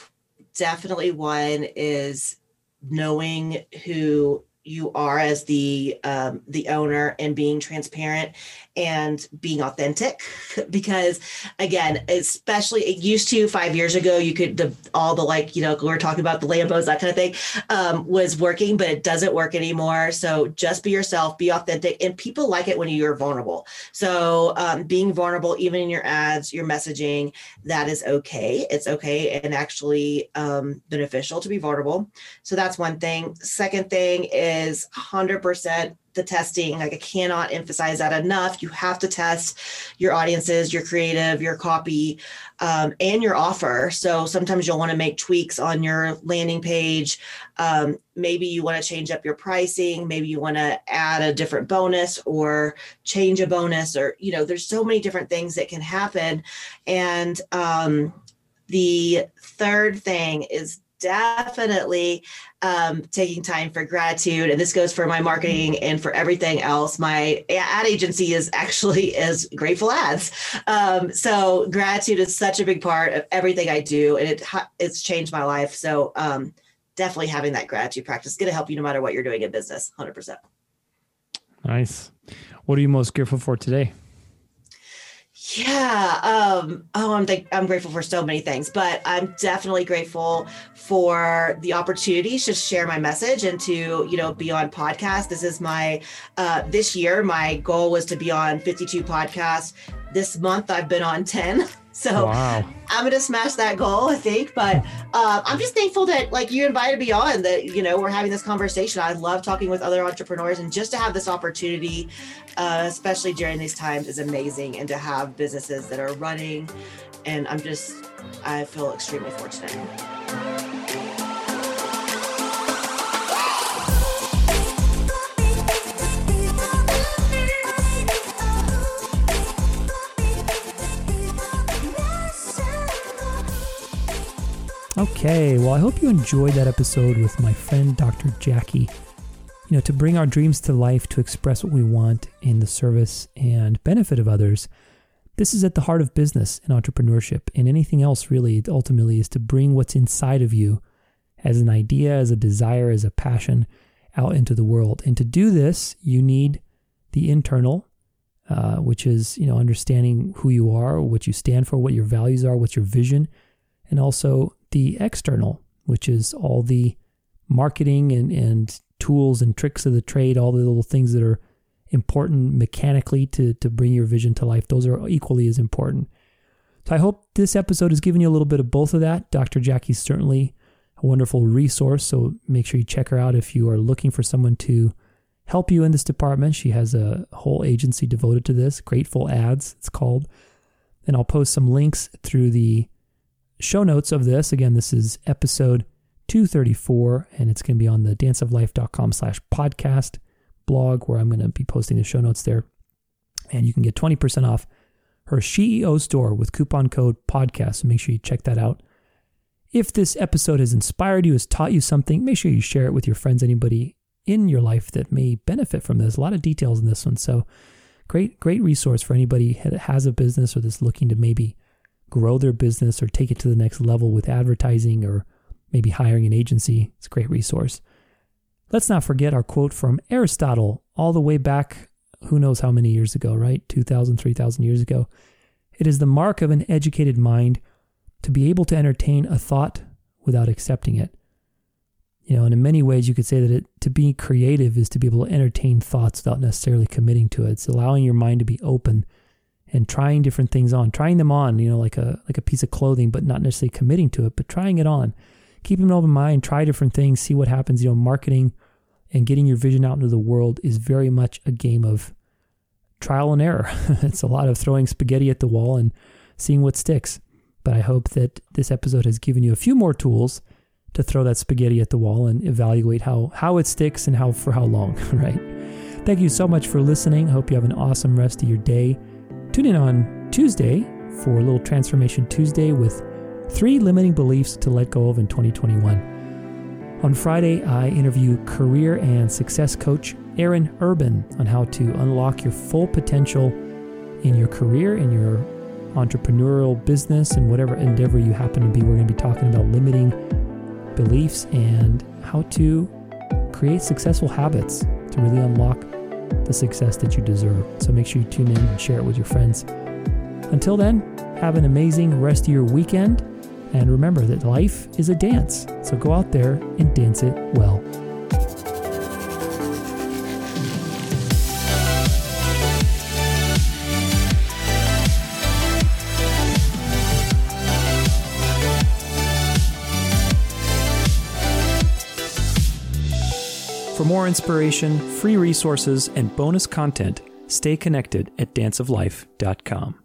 definitely one is knowing who you are as the um, the owner and being transparent and being authentic. [laughs] Because again especially it used to five years ago you could the all the like you know we are talking about the lambos that kind of thing um, was working but it doesn't work anymore. So just be yourself be authentic and people like it when you're vulnerable. So um, being vulnerable even in your ads your messaging that is okay. It's okay and actually um, beneficial to be vulnerable. So that's one thing. Second thing is 100% the testing. Like i cannot emphasize that enough. You have to test your audiences your creative your copy um, and your offer. So sometimes you'll want to make tweaks on your landing page. Um, maybe you want to change up your pricing. Maybe you want to add a different bonus or change a bonus or you know there's so many different things that can happen. And um, the third thing is definitely um, taking time for gratitude and this goes for my marketing and for everything else my ad agency is actually [laughs] is grateful ads um, so gratitude is such a big part of everything i do and it it's changed my life so um, definitely having that gratitude practice is going to help you no matter what you're doing in business 100% Nice. What are you most grateful for today? Yeah. Um, oh, I'm th- I'm grateful for so many things, but I'm definitely grateful for the opportunity to share my message and to you know be on podcast. This is my uh, this year. My goal was to be on 52 podcasts. This month I've been on 10. [laughs] So wow. I'm gonna smash that goal, I think. But uh, I'm just thankful that like you invited me on. That you know we're having this conversation. I love talking with other entrepreneurs, and just to have this opportunity, uh, especially during these times, is amazing. And to have businesses that are running, and I'm just I feel extremely fortunate. Okay, well, I hope you enjoyed that episode with my friend Dr. Jackie. You know, to bring our dreams to life, to express what we want in the service and benefit of others. This is at the heart of business and entrepreneurship, and anything else really ultimately is to bring what's inside of you as an idea, as a desire, as a passion out into the world. And to do this, you need the internal, uh, which is, you know, understanding who you are, what you stand for, what your values are, what's your vision, and also the external, which is all the marketing and, and tools and tricks of the trade, all the little things that are important mechanically to, to bring your vision to life. Those are equally as important. So I hope this episode has given you a little bit of both of that. Dr. Jackie's certainly a wonderful resource. So make sure you check her out if you are looking for someone to help you in this department. She has a whole agency devoted to this, Grateful Ads, it's called. And I'll post some links through the show notes of this. Again, this is episode 234, and it's going to be on the danceoflife.com slash podcast blog where I'm going to be posting the show notes there. And you can get 20% off her SheEO store with coupon code podcast. So make sure you check that out. If this episode has inspired you, has taught you something, make sure you share it with your friends, anybody in your life that may benefit from this. A lot of details in this one. So great, great resource for anybody that has a business or that's looking to maybe grow their business or take it to the next level with advertising or maybe hiring an agency. It's a great resource. Let's not forget our quote from Aristotle all the way back, who knows how many years ago, right? 2,000, 3,000 years ago. It is the mark of an educated mind to be able to entertain a thought without accepting it. You know, and in many ways, you could say that it, to be creative is to be able to entertain thoughts without necessarily committing to it. It's allowing your mind to be open and trying different things on, trying them on, you know, like a like a piece of clothing, but not necessarily committing to it, but trying it on. Keeping an open mind, try different things, see what happens. You know, marketing and getting your vision out into the world is very much a game of trial and error. [laughs] it's a lot of throwing spaghetti at the wall and seeing what sticks. But I hope that this episode has given you a few more tools to throw that spaghetti at the wall and evaluate how, how it sticks and how for how long, [laughs] right? Thank you so much for listening. Hope you have an awesome rest of your day. Tune in on Tuesday for a little Transformation Tuesday with three limiting beliefs to let go of in 2021. On Friday, I interview career and success coach Aaron Urban on how to unlock your full potential in your career, in your entrepreneurial business, and whatever endeavor you happen to be. We're going to be talking about limiting beliefs and how to create successful habits to really unlock the success that you deserve. So make sure you tune in and share it with your friends. Until then, have an amazing rest of your weekend. And remember that life is a dance. So go out there and dance it well. More inspiration, free resources, and bonus content, stay connected at danceoflife.com.